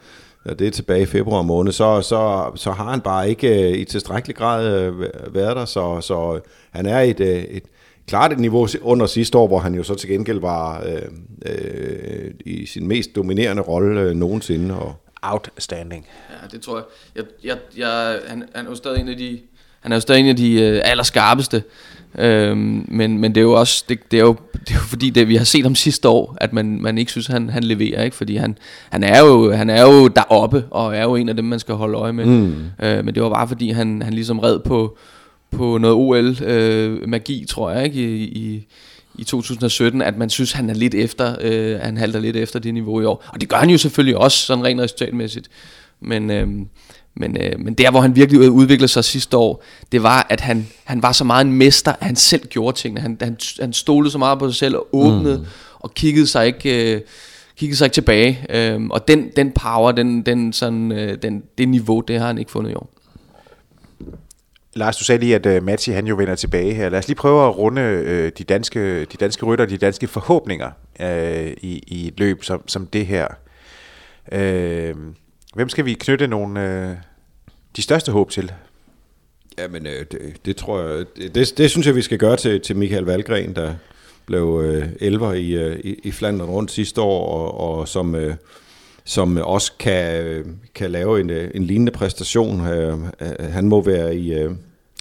og det er tilbage i februar måned, så, så, så har han bare ikke øh, i tilstrækkelig grad øh, været der, så, så øh, han er et, øh, et klart et niveau under sidste år, hvor han jo så til gengæld var øh, øh, i sin mest dominerende rolle øh, nogensinde. Og, Outstanding. Ja, det tror jeg. jeg, jeg, jeg han, han er jo stadig en af de, han er jo stadig en af de øh, allerskarpeste. Øhm, men, men det er jo også det, det er jo, det er jo fordi det, vi har set ham sidste år at man, man ikke synes han, han leverer ikke fordi han, han er jo han er jo deroppe og er jo en af dem man skal holde øje med mm. øh, men det var bare fordi han, han ligesom red på på noget OL øh, magi tror jeg ikke i, i i 2017, at man synes, han er lidt efter, øh, han halter lidt efter det niveau i år. Og det gør han jo selvfølgelig også, sådan rent resultatmæssigt. Men, øh, men, øh, men der, hvor han virkelig udviklede sig sidste år, det var, at han, han var så meget en mester, at han selv gjorde tingene. Han, han, han stolede så meget på sig selv og åbnede, mm. og kiggede sig ikke... Øh, kiggede sig ikke tilbage, øhm, og den, den power, den, den, sådan, øh, den, det niveau, det har han ikke fundet i år. Lars, du sagde lige, at uh, Matti han jo vender tilbage her. Lad os lige prøve at runde uh, de, danske, de danske rytter, de danske forhåbninger uh, i, i et løb som, som det her. Uh, hvem skal vi knytte nogle øh, de største håb til? Jamen, øh, det, det tror jeg, det, det, det synes jeg, vi skal gøre til, til Michael Valgren, der blev øh, elver i, øh, i, i Flandern rundt sidste år, og, og som, øh, som også kan, øh, kan lave en, øh, en lignende præstation. Øh, han må være i,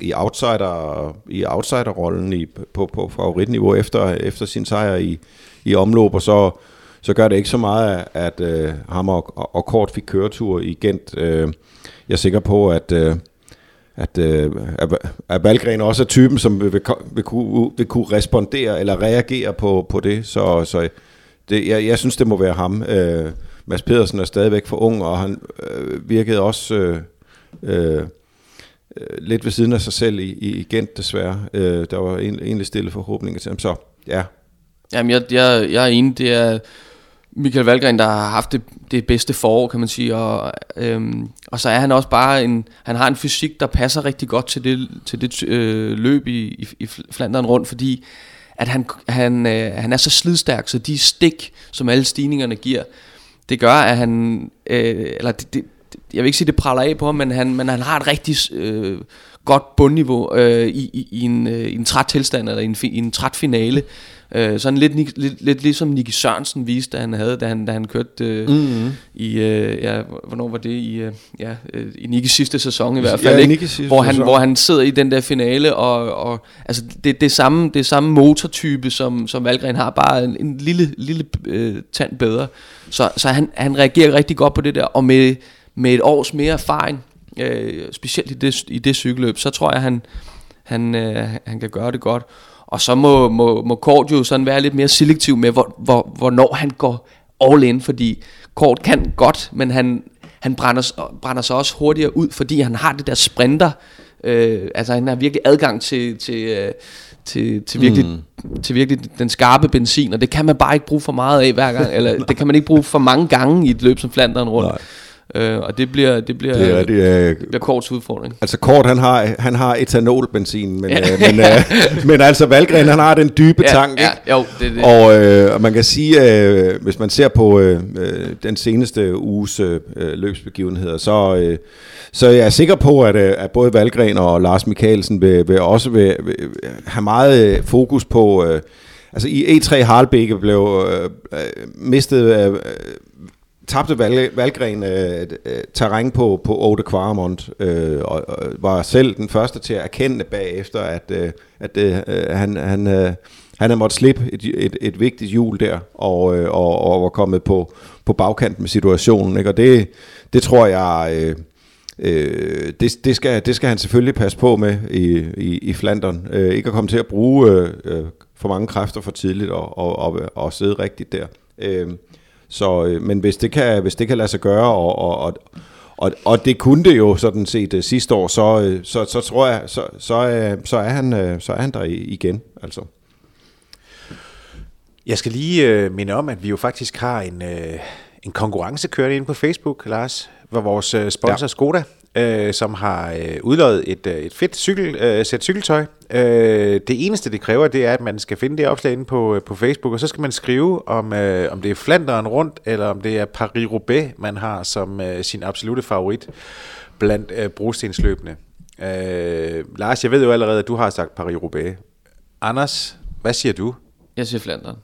i outsider i outsiderrollen i, på, på favoritniveau efter, efter sin sejr i, i omløb, og så, så gør det ikke så meget, at øh, ham og, og, Kort fik køretur i Gent. Øh, jeg er sikker på, at... Øh, at, øh, at, Valgren også er typen, som vil, vil, vil, kunne, vil kunne respondere eller reagere på, på det. Så, så det, jeg, jeg synes, det må være ham. Øh, Mads Pedersen er stadigvæk for ung, og han øh, virkede også øh, øh, lidt ved siden af sig selv i, i Gent, desværre. Øh, der var en, egentlig stille forhåbninger til ham. Så ja, Jamen, jeg, jeg, jeg er enig, det er Michael Valgren, der har haft det, det bedste forår, kan man sige, og, øhm, og så er han også bare en, han har en fysik, der passer rigtig godt til det, til det øh, løb i, i, i Flandern rundt, fordi at han, han, øh, han er så slidstærk, så de stik, som alle stigningerne giver, det gør, at han, øh, eller det, det, jeg vil ikke sige, det praller af på ham, men han, men han har et rigtig øh, godt bundniveau øh, i, i, i, en, øh, i en træt tilstand, eller i en, i en træt finale. Øh, sådan lidt, lidt, lidt, ligesom Nicky Sørensen viste, da han havde, da han, da han kørte øh, mm-hmm. i, øh, ja, hvornår var det, i, øh, ja, øh, i Nickys sidste sæson i hvert fald, Ja, ikke? Nickys sidste hvor, han, sæson. hvor han sidder i den der finale, og, og altså, det, det, samme, det samme motortype, som, som Valgren har, bare en, en lille, lille øh, tand bedre. Så, så han, han reagerer rigtig godt på det der, og med, med et års mere erfaring, øh, specielt i det, i det cykelløb, så tror jeg, han, han, øh, han kan gøre det godt. Og så må, må, må Kort jo sådan være lidt mere selektiv med, hvor, hvor, hvornår han går all in, fordi Kort kan godt, men han, han brænder, brænder sig også hurtigere ud, fordi han har det der sprinter Øh, altså han har virkelig adgang til, til, øh, til, til, virkelig, mm. til virkelig den skarpe benzin, og det kan man bare ikke bruge for meget af hver gang, eller det kan man ikke bruge for mange gange i et løb som Flanderen rundt. Nej. Øh, og det bliver, det bliver, det er, det er, det bliver Korts udfordring. Altså Kort, han har, han har etanolbenzin, men, ja. øh, men, øh, men altså Valgren, han har den dybe ja, tank, ja, ikke? Jo, det, det. Og, øh, og man kan sige, øh, hvis man ser på øh, øh den seneste uges øh, løbsbegivenheder, så, øh, så jeg er sikker på, at, øh, at både Valgren og Lars Mikkelsen vil, vil også vil, vil have meget fokus på... Øh, altså i E3 Harlbække blev øh, øh, mistet... Øh, tabte Val, Valgren øh, øh, terræn på, på Ode Quarmont, øh, og, og var selv den første til at erkende bagefter, at, øh, at øh, øh, han, han, øh, han havde måttet slippe et, et, et vigtigt hjul der, og, øh, og, og var kommet på, på bagkant med situationen. Ikke? Og det, det tror jeg... Øh, Øh, det, det, skal, det skal han selvfølgelig passe på med i, i, i Flandern. Øh, ikke at komme til at bruge øh, øh for mange kræfter for tidligt og, og, og, og sidde rigtigt der. Øh, så, øh, men hvis det, kan, hvis det kan lade sig gøre, og, og, og, og, og det kunne det jo sådan set uh, sidste år, så, uh, så, så tror jeg, så, så, uh, så, er han, uh, så er han der igen. Altså. Jeg skal lige uh, minde om, at vi jo faktisk har en, uh, en konkurrence kørende inde på Facebook, Lars, hvor vores uh, sponsor ja. Skoda øh, som har øh, udløjet et, øh, et fedt cykel, øh, sæt cykeltøj. Øh, det eneste, det kræver, det er, at man skal finde det opslag inde på, øh, på Facebook, og så skal man skrive, om, øh, om det er Flanderen rundt, eller om det er Paris-Roubaix, man har som øh, sin absolute favorit blandt øh, brostensløbende. Øh, Lars, jeg ved jo allerede, at du har sagt Paris-Roubaix. Anders, hvad siger du? Jeg siger Flanderen.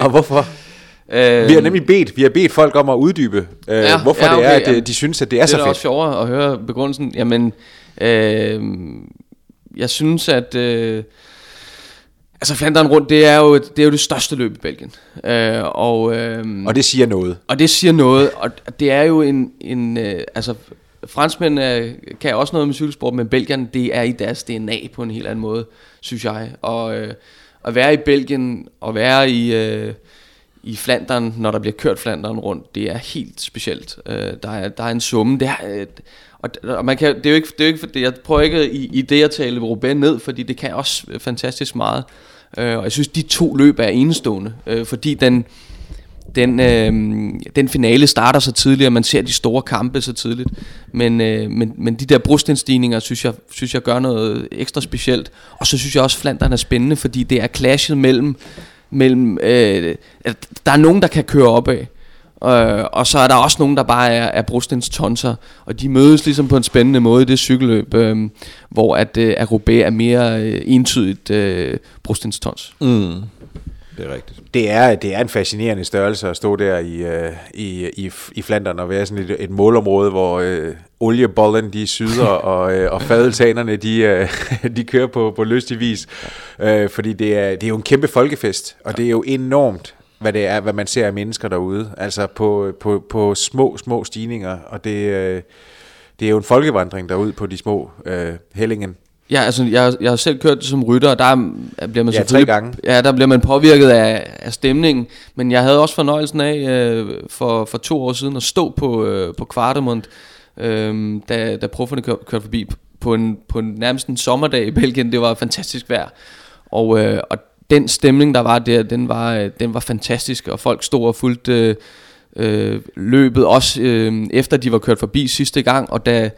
og hvorfor? Øh, vi har nemlig bedt, vi har bedt folk om at uddybe, øh, ja, hvorfor ja, okay, det er, at ja. de synes, at det er det så fedt. Det er også sjovere at høre begrundelsen. Jamen, øh, jeg synes, at... Øh, Altså Flandern rundt, det er jo, det er jo det største løb i Belgien. Øh, og, øh, og det siger noget. Og det siger noget, og det er jo en, en øh, altså franskmænd øh, kan også noget med cykelsport, men Belgien, det er i deres DNA på en helt anden måde, synes jeg. Og øh, at være i Belgien, og være i, øh, i Flandern, når der bliver kørt Flandern rundt, det er helt specielt. Øh, der, er, der er en summe. Det er, øh, og, og man kan, det er jo ikke, det er jo ikke jeg prøver ikke i, i det at tale Roubaix ned, fordi det kan også øh, fantastisk meget. Øh, og jeg synes, de to løb er enestående, øh, fordi den, den, øh, den finale starter så tidligt, og man ser de store kampe så tidligt. Men, øh, men, men de der brustindstigninger, synes jeg, synes jeg gør noget ekstra specielt. Og så synes jeg også, Flandern er spændende, fordi det er clashet mellem mellem, øh, der er nogen, der kan køre opad, øh, og så er der også nogen, der bare er, er brustens tonser, og de mødes ligesom på en spændende måde i det cykelløb, øh, hvor at, øh, at Roubaix er mere øh, entydigt øh, brustens tons. Mm. Det er rigtigt. Det er, det er en fascinerende størrelse at stå der i, uh, i, i, i Flandern og være sådan et, et målområde, hvor uh, oliebollen de syder, og, uh, og fadeltanerne de, uh, de kører på, på lystig vis. Uh, fordi det er, det er jo en kæmpe folkefest, og det er jo enormt, hvad det er, hvad man ser af mennesker derude. Altså på, på, på små, små stigninger, og det, uh, det er jo en folkevandring derude på de små uh, hellingen. Ja, altså jeg, jeg har selv kørt det som rytter, og der bliver man ja, tre gange. Ja, der bliver man påvirket af, af stemningen, men jeg havde også fornøjelsen af øh, for, for to år siden at stå på, øh, på Kvartemund, øh, da, da profferne kør, kørte forbi på en, på en nærmest en sommerdag i Belgien. Det var fantastisk vejr, og, øh, og den stemning, der var der, den var, øh, den var fantastisk, og folk stod og fulgte øh, øh, løbet, også øh, efter de var kørt forbi sidste gang, og da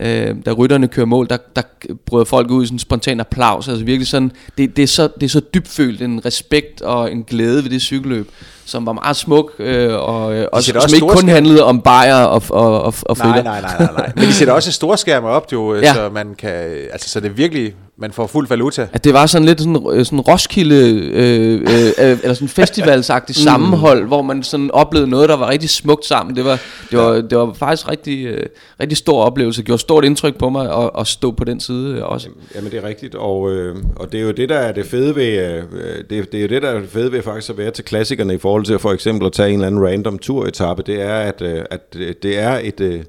øh, da rytterne kører mål, der, der bryder folk ud i sådan en spontan applaus. Altså virkelig sådan, det, det, er så, det er så dybfølt en respekt og en glæde ved det cykelløb, som var meget smuk, øh, og, øh, og som ikke kun handlede om bajer og, og, og, og nej, nej, nej, nej, nej. Men de sætter også storskærme op, jo, ja. så man kan, altså så det er virkelig man får fuld valuta. At det var sådan lidt sådan, øh, sådan Roskilde, øh, øh, øh, eller sådan festivalsagtigt mm. sammenhold, hvor man sådan oplevede noget, der var rigtig smukt sammen. Det var, det var, det var faktisk rigtig, øh, rigtig stor oplevelse. Det gjorde stort indtryk på mig at, at stå på den side også. Jamen det er rigtigt, og, øh, og det er jo det, der er det fede ved, øh, det, det er jo det, der er det fede ved faktisk at være til klassikerne i forhold til for eksempel at tage en eller anden random turetappe. Det er, at, øh, at det er et, øh,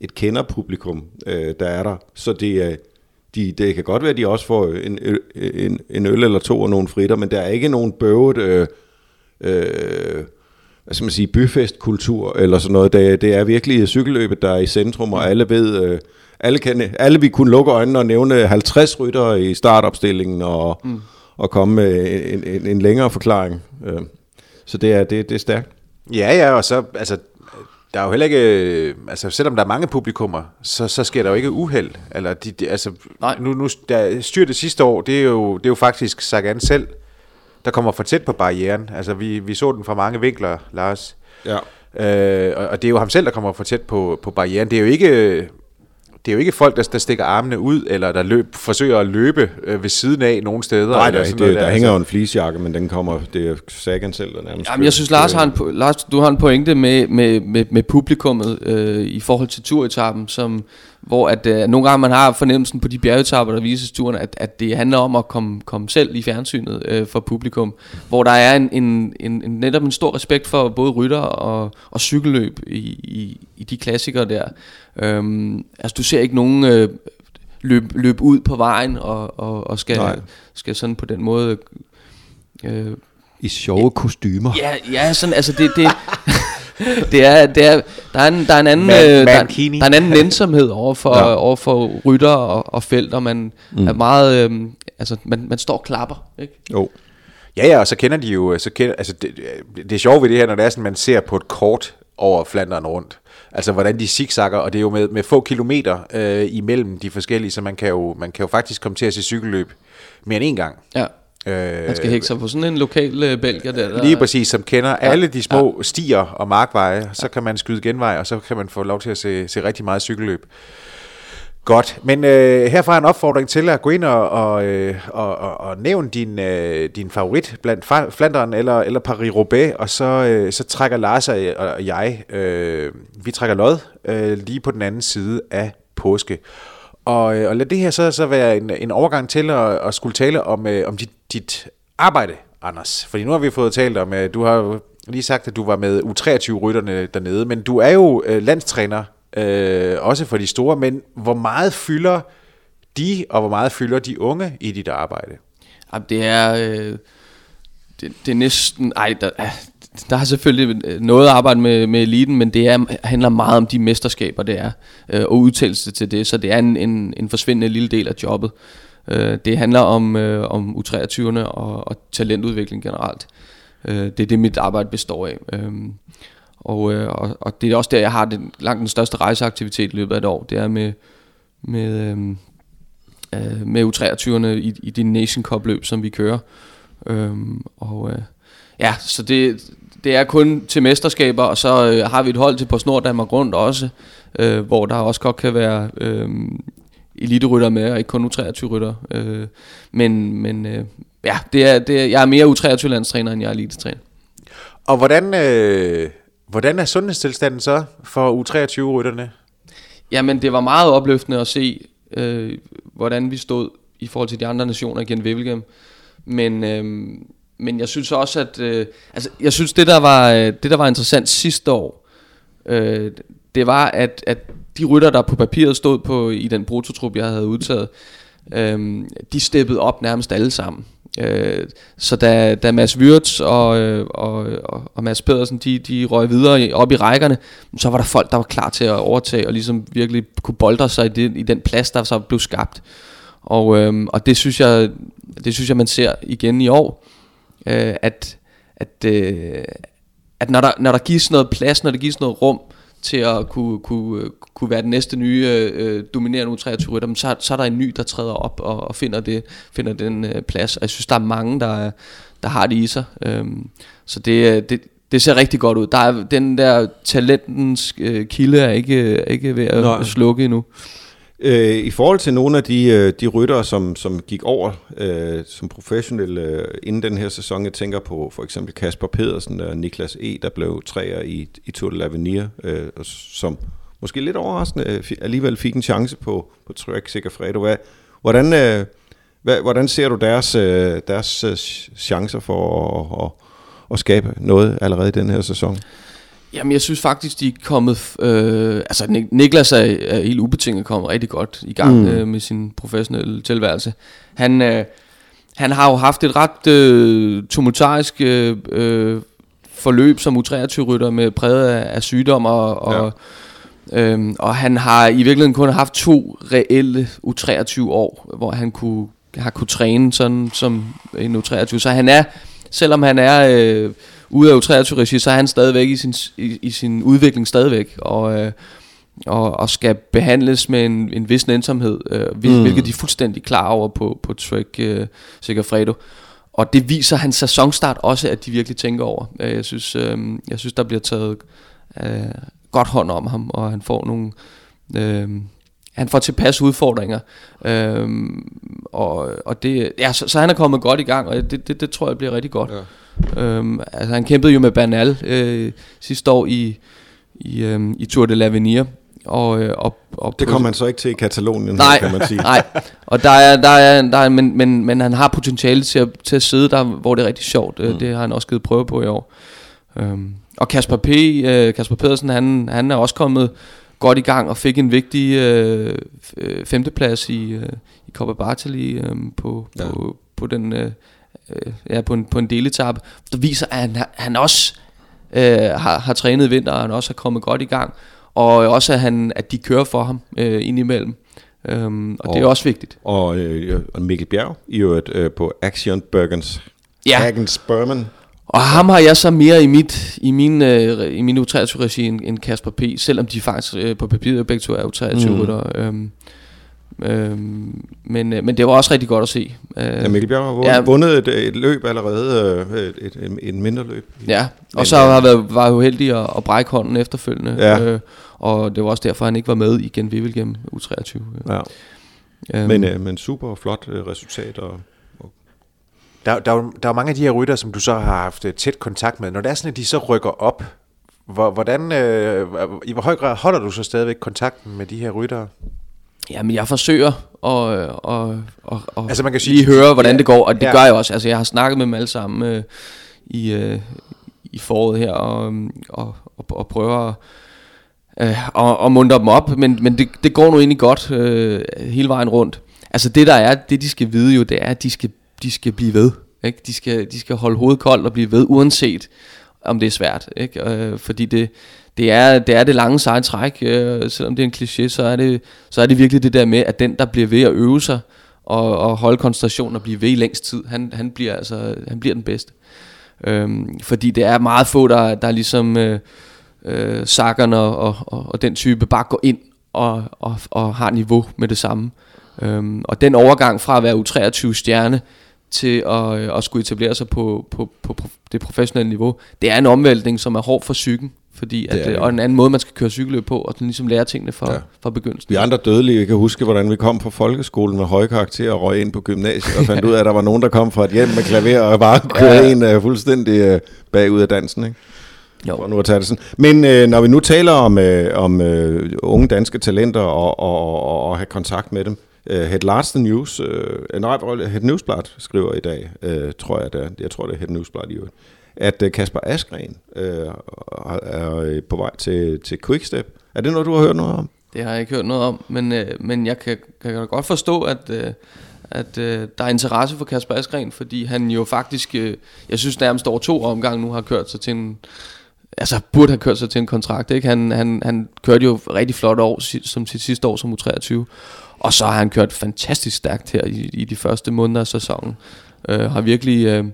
et kenderpublikum, øh, der er der. Så det er de, det kan godt være, at de også får en, en, en øl eller to og nogle fritter, men der er ikke nogen bøvet øh, øh, hvad skal man sige, byfestkultur eller sådan noget. Det, det er virkelig cykelløbet, der er i centrum, og alle ved, øh, alle, kan, alle vi kunne lukke øjnene og nævne 50 rytter i startopstillingen og, mm. og komme med en, en, en længere forklaring. Øh, så det er, det, det er stærkt. Ja, ja, og så, altså, der er jo heller ikke, altså selvom der er mange publikummer, så, så sker der jo ikke uheld. Eller de, de, altså, Nej. nu, nu der, styr det sidste år, det er jo, det er jo faktisk Sagan selv, der kommer for tæt på barrieren. Altså vi, vi så den fra mange vinkler, Lars. Ja. Øh, og, og det er jo ham selv, der kommer for tæt på, på barrieren. Det er jo ikke, det er jo ikke folk, der, der stikker armene ud, eller der løb, forsøger at løbe øh, ved siden af nogle steder. Nej, eller der, sådan det, noget der, der altså. hænger jo en fleecejakke, men den kommer, det er Sagan selv, der nærmest... Jamen, jeg synes, Lars, har en, Lars, du har en pointe med, med, med, med publikummet øh, i forhold til turetappen, som, hvor at, øh, nogle gange man har fornemmelsen på de bjergetapper, der vises turen, at, at det handler om at komme, komme selv i fjernsynet øh, for publikum, hvor der er en, en, en, en, netop en stor respekt for både rytter og, og cykelløb i, i, i de klassikere der. Øhm, altså, du ser ikke nogen... Øh, løb, løb ud på vejen og, og, og skal, Nej. skal sådan på den måde øh, I sjove kostymer. Ja, ja, sådan, altså det, det, det er, det er, der er en, der er en anden, Man- øh, der, der er en anden nænsomhed over for, Ja. ja. over for rytter og, og felt, og man mm. er meget, øh, altså man, man står og klapper, ikke? Jo. Ja, ja, og så kender de jo, så kender, altså det, det er sjovt ved det her, når det er sådan, man ser på et kort over Flanderen rundt. Altså hvordan de zigzagger, og det er jo med, med få kilometer øh, imellem de forskellige, så man kan, jo, man kan jo faktisk komme til at se cykelløb mere end en gang. Ja. Øh, Man skal hække sig på sådan en lokal øh, belgier der. der Lige præcis, som kender ja. alle de små ja. stier og markveje, så kan man skyde genvej, og så kan man få lov til at se, se rigtig meget cykelløb. Godt, men øh, herfra en opfordring til at gå ind og, og, øh, og, og, og nævne din, øh, din favorit blandt Flanderen eller, eller Paris-Roubaix, og så, øh, så trækker Lars og, og jeg, øh, vi trækker lod øh, lige på den anden side af påske. Og, øh, og lad det her så, så være en, en overgang til at, at skulle tale om, øh, om dit, dit arbejde, Anders. Fordi nu har vi fået talt om, øh, du har lige sagt, at du var med U23-rytterne dernede, men du er jo øh, landstræner, øh, også for de store, men hvor meget fylder de, og hvor meget fylder de unge i dit arbejde? Jamen, det er, øh, det, det er næsten, ej, der, der har selvfølgelig øh, noget at arbejde med, med eliten, men det er, handler meget om de mesterskaber, det er, øh, og udtalelse til det, så det er en, en, en forsvindende lille del af jobbet. Øh, det handler om, øh, om U23'erne og, og talentudvikling generelt. Øh, det er det, mit arbejde består af. Øh, og, øh, og, og det er også der, jeg har den, langt den største rejseaktivitet i løbet af et år. Det er med, med, øh, øh med U23'erne i, i det Nation Cup løb, som vi kører. Øh, og øh, ja, så det, det er kun til mesterskaber, og så øh, har vi et hold til på Snor Danmark rundt også, øh, hvor der også godt kan være øh, eliterytter med, og ikke kun U23-rytter. Øh, men men øh, ja, det er, det er, jeg er mere U23-landstræner, end jeg er elitetræner. Og hvordan, øh, hvordan er sundhedstilstanden så for U23-rytterne? Jamen, det var meget opløftende at se, øh, hvordan vi stod i forhold til de andre nationer igen Wevelgem. Men, øh, men jeg synes også, at... Øh, altså, jeg synes, det der var, øh, det, der var interessant sidste år, øh, det var, at, at de rytter, der på papiret stod på i den brutotrup, jeg havde udtaget, øh, de steppede op nærmest alle sammen. Øh, så da, da Mads Wirtz og, øh, og, og, og Mads Pedersen, de, de røg videre op i rækkerne, så var der folk, der var klar til at overtage og ligesom virkelig kunne boldre sig i, det, i den plads, der så blev skabt. Og, øhm, og det synes jeg, det synes jeg man ser igen i år, øh, at at, øh, at når, der, når der gives noget plads, når der gives noget rum til at kunne, kunne, kunne være den næste nye øh, dominerende U23 rytter, men så, så er der en ny, der træder op og, og finder, det, finder den øh, plads. Og jeg synes, der er mange, der, er- der har det i sig. Øhm, så det, øh, det, det ser rigtig godt ud. Der er den der talentens øh, kilde er ikke, er ikke ved at Nej. slukke endnu. Øh, I forhold til nogle af de, øh, de ryttere, som, som gik over øh, som professionelle øh, inden den her sæson, jeg tænker på for eksempel Kasper Pedersen og Niklas E., der blev træer i, i Tour de l'Avenir, øh, og som måske lidt overraskende øh, alligevel fik en chance på, på Trek Segafredo. Hvad, hvordan, øh, hvad, hvordan ser du deres, øh, deres øh, chancer for at, at, at skabe noget allerede i den her sæson? Jamen, jeg synes faktisk, de er kommet... Øh, altså, Nik- Niklas er, er helt ubetinget kommet rigtig godt i gang mm. øh, med sin professionelle tilværelse. Han, øh, han har jo haft et ret øh, tumultarisk øh, øh, forløb som U23-rytter med præget af, af sygdom og, og Øhm, og han har i virkeligheden kun haft to reelle U23 år, hvor han kunne, har kunne træne sådan som en U23. Så han er, selvom han er øh, ude af U23-regi, så er han stadigvæk i sin, i, i sin udvikling stadigvæk. Og, øh, og, og skal behandles med en, en vis nænsomhed, øh, hvil, mm. hvilket de er fuldstændig klar over på, på Trek øh, Segafredo. Og det viser hans sæsonstart også, at de virkelig tænker over. Øh, jeg synes, øh, jeg synes der bliver taget øh, godt hånd om ham, og han får nogle... Øh, han får tilpas udfordringer, øh, og, og det, ja, så, så han er kommet godt i gang, og det, det, det tror jeg bliver rigtig godt. Ja. Øhm, altså han kæmpede jo med Bernal øh, sidste år i, i, øh, i Tour de l'Avenir, og, øh, og, og det kommer man så ikke til i Katalonien, nej, kan man sige. Nej, og der er, der er, der er men, men, men han har potentiale til at, til at sidde der, hvor det er rigtig sjovt. Mm. Det har han også givet prøve på i år. Um, og Kasper P. Uh, Kasper Pedersen, han, han er også kommet godt i gang og fik en vigtig uh, femteplads i, uh, i Copa Bartali um, på, ja. på, på den uh, ja, på en, på en deletap. Der viser, at han, han også uh, har, har trænet i vinter, og han også er kommet godt i gang og også at, han, at de kører for ham øh, indimellem. Um, og, og det er også vigtigt. Og, øh, og Mikkel Bjerg i øvrigt øh, på Action Bergens ja. Hagens Berman. Og ham har jeg så mere i mit i min øh, i min U23 regi end, end Kasper P, selvom de faktisk øh, på papiret begge to er U23 mm. rytter. Um, Øhm, men, øh, men det var også rigtig godt at se. Øh, ja, Mikkel Bjerg har vundet, ja, vundet et, et løb allerede, øh, et, et, et, et mindre løb. Ja, og så har været, var uheldig at, at brække hånden efterfølgende. Ja. Øh, og det var også derfor, han ikke var med i Gen Vivelgem U23. Ja. Øhm. Men, øh, men super flot øh, resultat. Og, og der, der, der er mange af de her rytter, som du så har haft øh, tæt kontakt med. Når det er sådan, at de så rykker op, hvordan, øh, i hvor høj grad holder du så stadigvæk kontakten med de her ryttere? Jamen, jeg forsøger at, at, at, at altså, man kan sige, lige høre, hvordan ja, det går, og det ja. gør jeg også. Altså, jeg har snakket med dem alle sammen øh, i, øh, i foråret her, og, og, og, og prøver at, øh, og, og munter dem op, men, men det, det går nu egentlig godt øh, hele vejen rundt. Altså, det der er, det de skal vide jo, det er, at de skal, de skal blive ved. Ikke? De, skal, de skal holde hovedet koldt og blive ved, uanset om det er svært. Ikke? Øh, fordi det, det er, det er det lange seje træk, øh, selvom det er en kliché, så er, det, så er det virkelig det der med, at den, der bliver ved at øve sig, og, og holde koncentrationen og blive ved i længst tid, han, han, bliver, altså, han bliver den bedste. Øhm, fordi det er meget få, der, der ligesom øh, øh, sakkerne og, og, og, og den type bare går ind og, og, og har niveau med det samme. Øhm, og den overgang fra at være U23 stjerne til at, øh, at skulle etablere sig på, på, på, på det professionelle niveau, det er en omvæltning, som er hård for psyken. Fordi at, det og en anden måde, man skal køre cykelløb på, og ligesom lære tingene fra, ja. fra begyndelsen. Vi andre dødelige kan huske, hvordan vi kom på folkeskolen med høje karakterer og røg ind på gymnasiet, og fandt ud af, at der var nogen, der kom fra et hjem med klaver og bare kørte ja. en uh, fuldstændig uh, bagud af dansen. Ikke? Jo. For nu at tage det sådan. Men øh, når vi nu taler om, øh, om øh, unge danske talenter og, og, og, og have kontakt med dem, øh, Head Larsen News, øh, nej, Head Newsblad skriver i dag, øh, tror jeg, det er, jeg tror det er Head Newsblad i øvrigt, at øh, Kasper Askren øh, er øh, på vej til, til Quickstep. Er det noget, du har hørt noget om? Det har jeg ikke hørt noget om, men, øh, men jeg kan, kan godt forstå, at, øh, at øh, der er interesse for Kasper Askren, fordi han jo faktisk, øh, jeg synes nærmest over to omgange nu har kørt sig til en, altså burde have kørt sig til en kontrakt. Ikke? Han, han, han kørte jo rigtig flot år som sit sidste år som U23, og så har han kørt fantastisk stærkt her i, i de første måneder af sæsonen. Øh, har virkelig... Øh,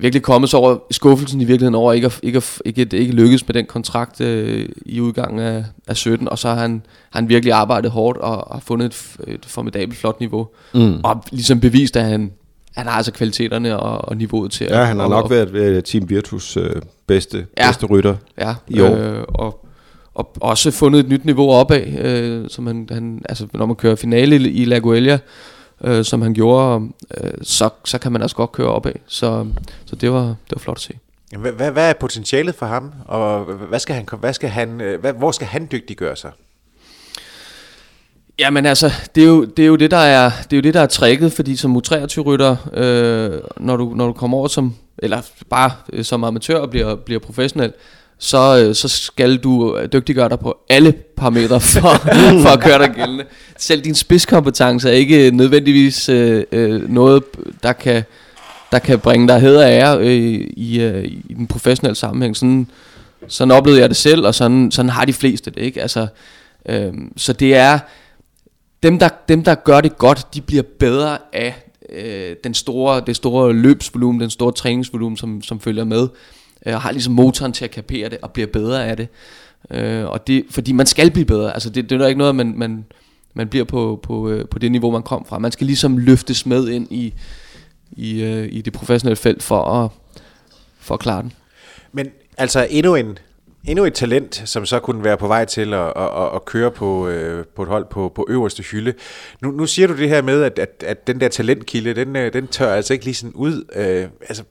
virkelig kommet så over skuffelsen i virkeligheden over ikke at, ikke at, ikke, at, ikke lykkes med den kontrakt øh, i udgangen af, af 17, og så har han, han virkelig arbejdet hårdt og, og fundet et, et formidabelt flot niveau, mm. og ligesom bevist, at han, han har altså kvaliteterne og, og niveauet til Ja, at, han har og, nok været, været Team Virtus øh, bedste, ja, bedste rytter ja, i år. Øh, og, og også fundet et nyt niveau opad, øh, som han, han, altså når man kører finale i, i La Guelia, øh, som han gjorde, øh, så, så kan man også godt køre opad. Så, så det, var, det var flot at se. Hvad, hvad, hvad er potentialet for ham, og hvad skal han, hvad skal han, øh, hvad, hvor skal han dygtiggøre sig? Jamen altså, det er jo det, er jo det der er det er jo det der er tricket, fordi som U23-rytter, øh, når du når du kommer over som eller bare øh, som amatør og bliver bliver professionel, øh, så skal du dygtiggøre dig på alle parametre for, for at køre dig gældende. Selv din spidskompetence er ikke nødvendigvis øh, øh, noget, der kan der kan bringe dig hed og ære øh, i, øh, i den professionelle sammenhæng. Sådan, sådan oplevede jeg det selv, og sådan, sådan har de fleste det, ikke? Altså, øh, så det er, dem der, dem der gør det godt, de bliver bedre af øh, den store, det store løbsvolumen, den store træningsvolumen, som, som følger med, øh, og har ligesom motoren til at kapere det, og bliver bedre af det. Øh, og det, fordi man skal blive bedre, altså det, det er ikke noget, man, man, man bliver på, på, øh, på det niveau, man kom fra. Man skal ligesom løftes med ind i, i, øh, i det professionelle felt for at, for at klare den. Men altså endnu en endnu et talent, som så kunne være på vej til at, at, at, at køre på, øh, på et hold på, på øverste hylde. Nu, nu siger du det her med, at, at, at den der talentkilde, den, øh, den tør altså ikke lige sådan ud. Øh, altså,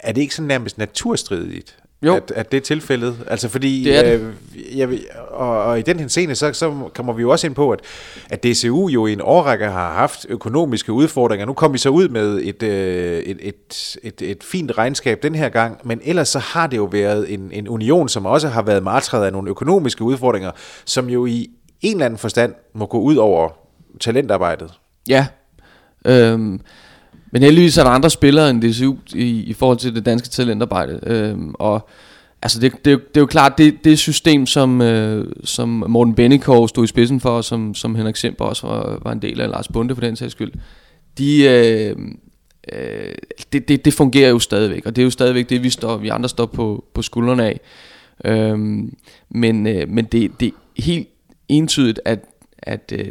er det ikke sådan nærmest naturstridigt? Jo. At, at det er tilfældet. Altså fordi, det er det. Øh, jeg, og, og i den her scene, så, så kommer vi jo også ind på, at, at DCU jo i en årrække har haft økonomiske udfordringer. Nu kom vi så ud med et, øh, et, et, et, et fint regnskab den her gang, men ellers så har det jo været en, en union, som også har været martret af nogle økonomiske udfordringer, som jo i en eller anden forstand må gå ud over talentarbejdet. Ja, øhm, men heldigvis er der andre spillere end DCU i, i forhold til det danske talentarbejde. Øhm, og altså det, det, det er jo klart, det, det system, som, øh, som Morten Bennekov stod i spidsen for, og som, som Henrik Semper også var, var en del af, Lars Bunde for den sags skyld, de, øh, øh, det, det, det fungerer jo stadigvæk, og det er jo stadigvæk det, vi, står, vi andre står på, på skuldrene af. Øhm, men øh, men det, det er helt entydigt, at, at øh,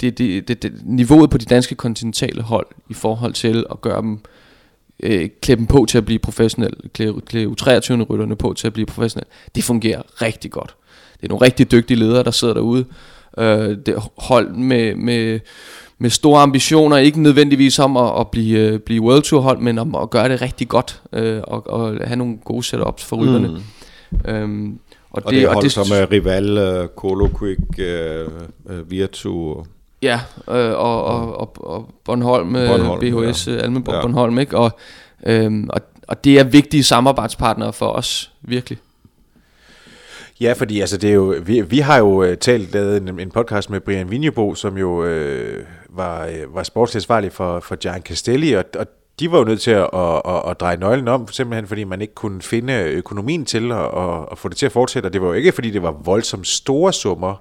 det, det, det, det, niveauet på de danske kontinentale hold i forhold til at gøre dem øh, klæde dem på til at blive professionel, klæde, klæde U23-rytterne på til at blive professionel, det fungerer rigtig godt. Det er nogle rigtig dygtige ledere, der sidder derude. Øh, det hold med, med, med store ambitioner, ikke nødvendigvis om at, at blive, øh, blive World Tour hold, men om at gøre det rigtig godt, øh, og, og have nogle gode setups for rytterne. Mm. Øhm, og, og det, det hold, og det, som er Rival, uh, Colo Quick, uh, uh, Virtu Ja, øh, og, og, og, og Bornholm, Bornholm BHS, ja. Almenborg ja. Bornholm, ikke? Og, øhm, og, og det er vigtige samarbejdspartnere for os, virkelig. Ja, fordi altså det er jo, vi, vi har jo uh, talt lavet en, en podcast med Brian Vinjebo, som jo øh, var, øh, var sportsansvarlig for, for Gian Castelli, og, og de var jo nødt til at, at, at, at dreje nøglen om, simpelthen fordi man ikke kunne finde økonomien til at, at, at få det til at fortsætte, og det var jo ikke fordi det var voldsomt store summer,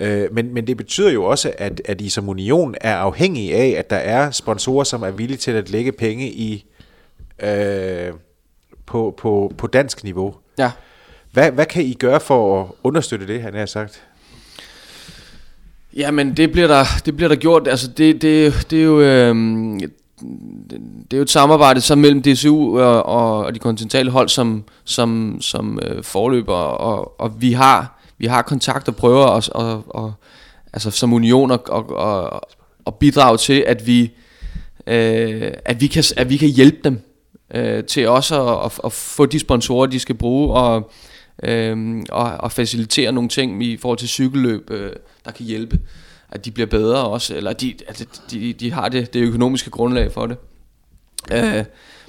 Øh, men, men det betyder jo også, at, at I som union er afhængige af, at der er sponsorer, som er villige til at lægge penge i øh, på, på, på dansk niveau. Ja. Hvad, hvad kan I gøre for at understøtte det, han har sagt? Jamen, det bliver der, det bliver der gjort. Altså, det, det, det er jo... Øh, det er jo et samarbejde så mellem DCU og, og, og de kontinentale hold som, som, som øh, forløber, og, og vi har vi har kontakt og prøver os, og, og, altså som union og, og, og, og bidrage til, at vi, øh, at vi, kan, at vi kan hjælpe dem øh, til også at, at, at få de sponsorer, de skal bruge, og, øh, og, og facilitere nogle ting i forhold til cykelløb, øh, der kan hjælpe, at de bliver bedre også, eller de, at de, de har det, det økonomiske grundlag for det. Øh,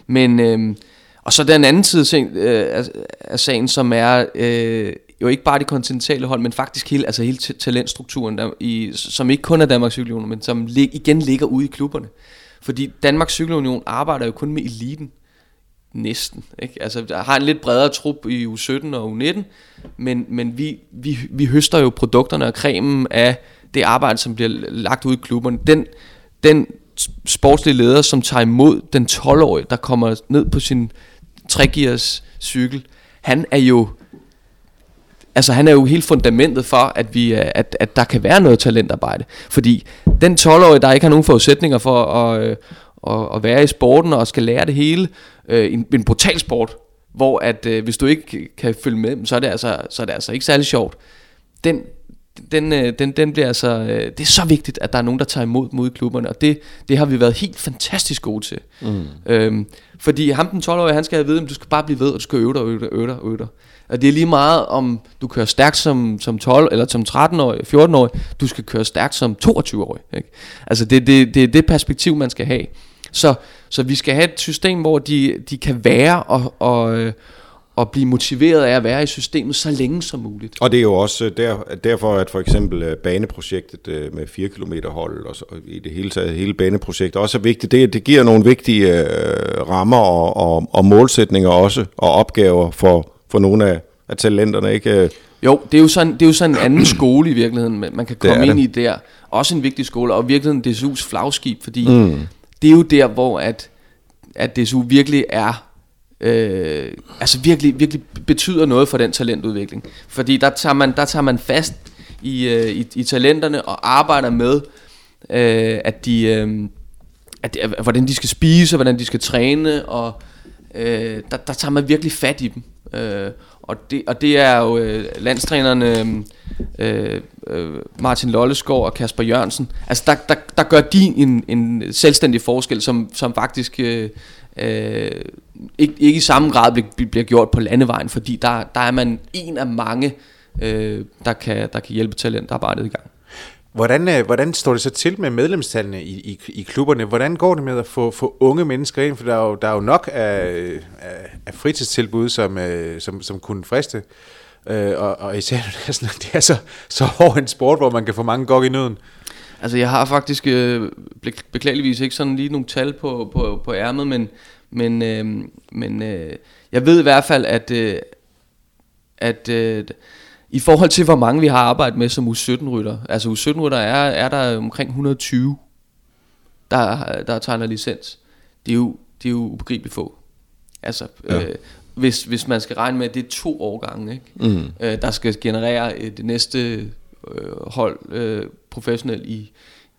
men... Øh, og så den anden side ting, øh, af, af sagen, som er øh, jo ikke bare det kontinentale hold, men faktisk hele, altså hele talentstrukturen, der, i, som ikke kun er Danmarks Cykelunion, men som lig, igen ligger ude i klubberne. Fordi Danmarks Cykelunion arbejder jo kun med eliten. Næsten. Ikke? Altså, der har en lidt bredere trup i U17 og U19, men, men vi, vi, vi høster jo produkterne og cremen af det arbejde, som bliver lagt ud i klubberne. Den, den sportslige leder, som tager imod den 12-årige, der kommer ned på sin 3 cykel, han er jo altså han er jo helt fundamentet for, at, vi, at, at der kan være noget talentarbejde. Fordi den 12-årige, der ikke har nogen forudsætninger for at, øh, at, at være i sporten og skal lære det hele, øh, en, en brutal sport, hvor at øh, hvis du ikke kan følge med, så er det altså, så er det altså ikke særlig sjovt. Den, den, øh, den, den bliver altså, øh, det er så vigtigt, at der er nogen, der tager imod mod klubberne, og det, det har vi været helt fantastisk gode til. Mm. Øhm, fordi ham den 12-årige, han skal have at vide, at du skal bare blive ved, og du skal øve dig, øve dig, øve dig, øve dig. Og det er lige meget, om du kører stærkt som, som 12 eller som 13-årig, 14-årig, du skal køre stærkt som 22-årig. Ikke? Altså det, det, det er det perspektiv, man skal have. Så, så vi skal have et system, hvor de, de kan være og, og, øh, og blive motiveret af at være i systemet så længe som muligt. Og det er jo også øh, der, derfor, at for eksempel øh, baneprojektet med 4 km hold og, så, og i det hele taget hele baneprojektet også er vigtigt. Det, det giver nogle vigtige øh, rammer og, og, og målsætninger også, og opgaver for, for nogle af, af talenterne. Ikke? Jo, det er jo sådan, det er jo sådan en anden skole i virkeligheden, man kan komme ind det. i der. Også en vigtig skole, og i virkeligheden DSU's flagskib, fordi mm. det er jo der, hvor at, at DSU virkelig er øh, altså virkelig, virkelig betyder noget for den talentudvikling. Fordi der tager man, der tager man fast i, øh, i, i talenterne og arbejder med, øh, at de, øh, at, at, hvordan de skal spise, og hvordan de skal træne, og øh, der, der tager man virkelig fat i dem. Øh, og, det, og det er jo øh, landstrænerne øh, øh, Martin Lolleskov og Kasper Jørgensen. Altså der, der, der gør de en, en selvstændig forskel, som, som faktisk... Øh, øh, ikke, ikke i samme grad bliver, bliver gjort på landevejen, fordi der, der er man en af mange, øh, der, kan, der kan hjælpe talentarbejdet i gang. Hvordan, øh, hvordan står det så til med medlemstallene i, i, i klubberne? Hvordan går det med at få, få unge mennesker ind? For der er jo, der er jo nok af, af, af fritidstilbud, som, øh, som, som kunne friste. Øh, og, og især det er, sådan, det er så, så hård en sport, hvor man kan få mange gok i nøden. Altså jeg har faktisk øh, beklageligvis ikke sådan lige nogle tal på, på, på ærmet, men, men, øh, men øh, jeg ved i hvert fald, at, øh, at øh, i forhold til hvor mange vi har arbejdet med som U17-rytter, altså U17-rytter er, er der omkring 120, der, der tegner licens. Det er jo, det er jo ubegribeligt få. Altså, ja. øh, hvis, hvis man skal regne med, at det er to årgange, ikke? Mm. Øh, der skal generere det næste øh, hold øh, professionelt i,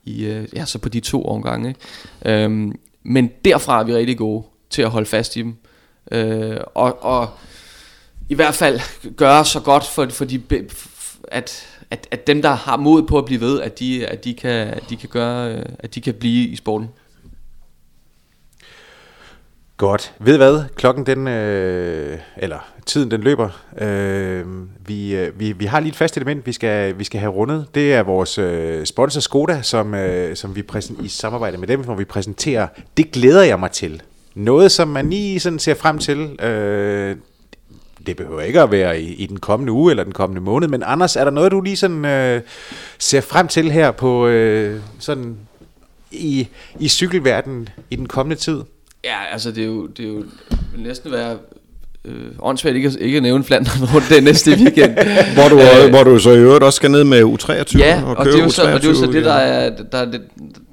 i øh, ja, så på de to årgange. Ikke? Øhm, men derfra er vi rigtig gode til at holde fast i dem. Øh, og, og i hvert fald gøre så godt for, for de, at, at, at dem, der har mod på at blive ved, at de, at de, kan, at de kan gøre, øh, at de kan blive i sporten. Godt. Ved hvad? Klokken den, øh, eller tiden den løber. Øh, vi, øh, vi, vi har lige et fast element, vi skal, vi skal have rundet. Det er vores øh, sponsor Skoda, som, øh, som vi præsent, i samarbejde med dem, hvor vi præsenterer. Det glæder jeg mig til. Noget, som man lige sådan ser frem til. Øh, det behøver ikke at være i, i den kommende uge eller den kommende måned, men Anders, er der noget, du lige sådan øh, ser frem til her på øh, sådan i, i cykelverdenen i den kommende tid? Ja, altså det er jo, det er jo vil næsten være øh, åndssvagt ikke, ikke at nævne Flandern rundt den næste weekend. hvor, du, øh, hvor du så i øvrigt også skal ned med U23 ja, og, og det er jo så, og det er jo så det, der er, der, er det,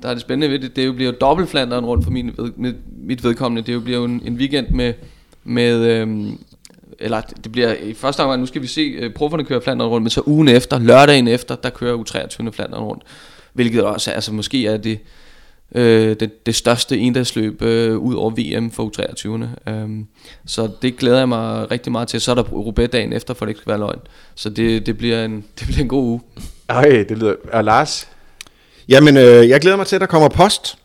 der er det spændende ved det. Det bliver jo dobbelt Flandern rundt for min, med, mit vedkommende. Det bliver jo en, en weekend med, med øhm, eller det bliver i første omgang, nu skal vi se, uh, profferne kører Flandern rundt, men så ugen efter, lørdagen efter, der kører U23 Flandern rundt. Hvilket også, altså måske er det øh, det, det største endagsløb øh, ud over VM for U23'erne. Um, så det glæder jeg mig rigtig meget til. Så er der Roubaix dagen efter, for det ikke skal være løgn. Så det, det, bliver, en, det bliver en god uge. Ej, det lyder... Og Lars? Jamen, øh, jeg glæder mig til, at der kommer post.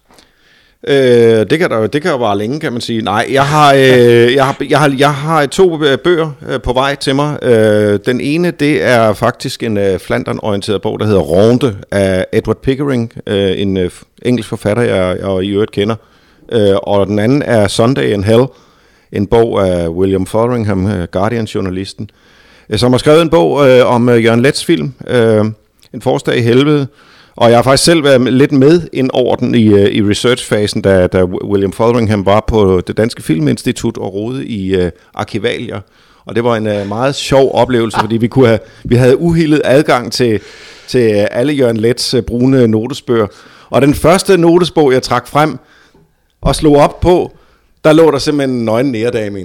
Øh, det, kan der, det kan jo bare længe, kan man sige. Nej, jeg har, øh, jeg har, jeg har, jeg har to øh, bøger øh, på vej til mig. Øh, den ene, det er faktisk en øh, Flandern-orienteret bog, der hedder Ronde af Edward Pickering, øh, en øh, engelsk forfatter, jeg, jeg i øvrigt kender. Øh, og den anden er Sunday in Hell, en bog af William Fotheringham, øh, Guardian-journalisten, øh, som har skrevet en bog øh, om øh, Jørgen Lets film, øh, En forstad i helvede, og jeg har faktisk selv været lidt med ind over den i, øh, i researchfasen, da, da William Fotheringham var på det Danske Filminstitut og rode i uh, arkivalier. Og det var en uh, meget sjov oplevelse, fordi vi, kunne have, vi havde uhildet adgang til, til alle Jørgen Lets uh, brune notesbøger. Og den første notesbog, jeg trak frem og slog op på, der lå der simpelthen en nøgen næredame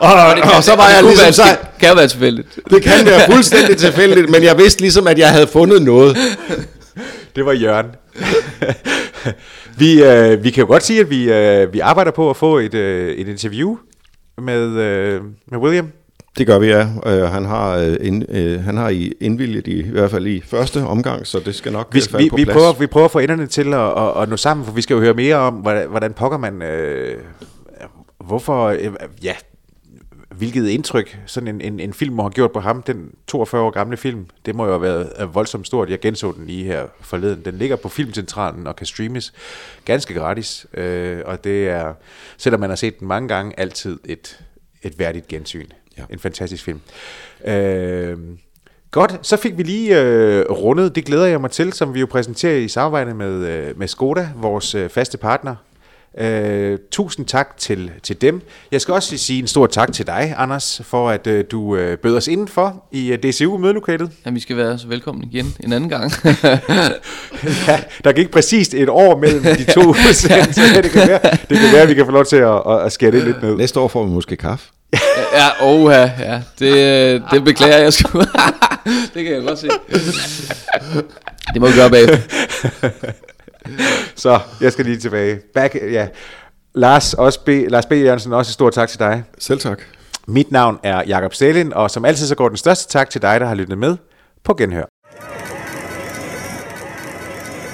og, og, det kan, og så var jeg ligesom... Så, det kan være tilfældigt. Det kan være fuldstændig tilfældigt, men jeg vidste ligesom, at jeg havde fundet noget. Det var Jørgen. vi, øh, vi kan jo godt sige, at vi, øh, vi arbejder på at få et, øh, et interview med, øh, med William. Det gør vi, ja. Øh, han har, øh, ind, øh, han har i indvilget i, i hvert fald i første omgang, så det skal nok vi, falde vi, på vi plads. Prøver, vi prøver at få enderne til at, at, at nå sammen, for vi skal jo høre mere om, hvordan, hvordan pokker man... Øh, hvorfor... Øh, ja, hvilket indtryk sådan en, en, en film må have gjort på ham, den 42 år gamle film, det må jo have været voldsomt stort. Jeg genså den lige her forleden. Den ligger på Filmcentralen og kan streames ganske gratis, øh, og det er, selvom man har set den mange gange, altid et et værdigt gensyn. Ja. En fantastisk film. Øh, godt, så fik vi lige øh, rundet, det glæder jeg mig til, som vi jo præsenterer i samarbejde med, øh, med Skoda, vores øh, faste partner. Øh, tusind tak til, til dem. Jeg skal også sige en stor tak til dig, Anders, for at øh, du øh, bød os indenfor i øh, DCU-mødelokalet. Ja, vi skal være så velkommen igen en anden gang. ja, der gik præcist et år mellem de to udsendelser. Det kan være, det kan være at vi kan få lov til at, at, at skære det lidt ned. Næste år får vi måske kaffe. ja, oha, ja. Det, det beklager jeg sgu. det kan jeg godt se. Det må vi gøre bagefter. Så, jeg skal lige tilbage. Back, ja. Lars, også B, Lars B. Jørgensen, også et stort tak til dig. Selv tak. Mit navn er Jakob Sælin, og som altid så går den største tak til dig, der har lyttet med på Genhør.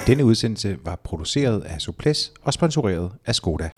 Denne udsendelse var produceret af Suples og sponsoreret af Skoda.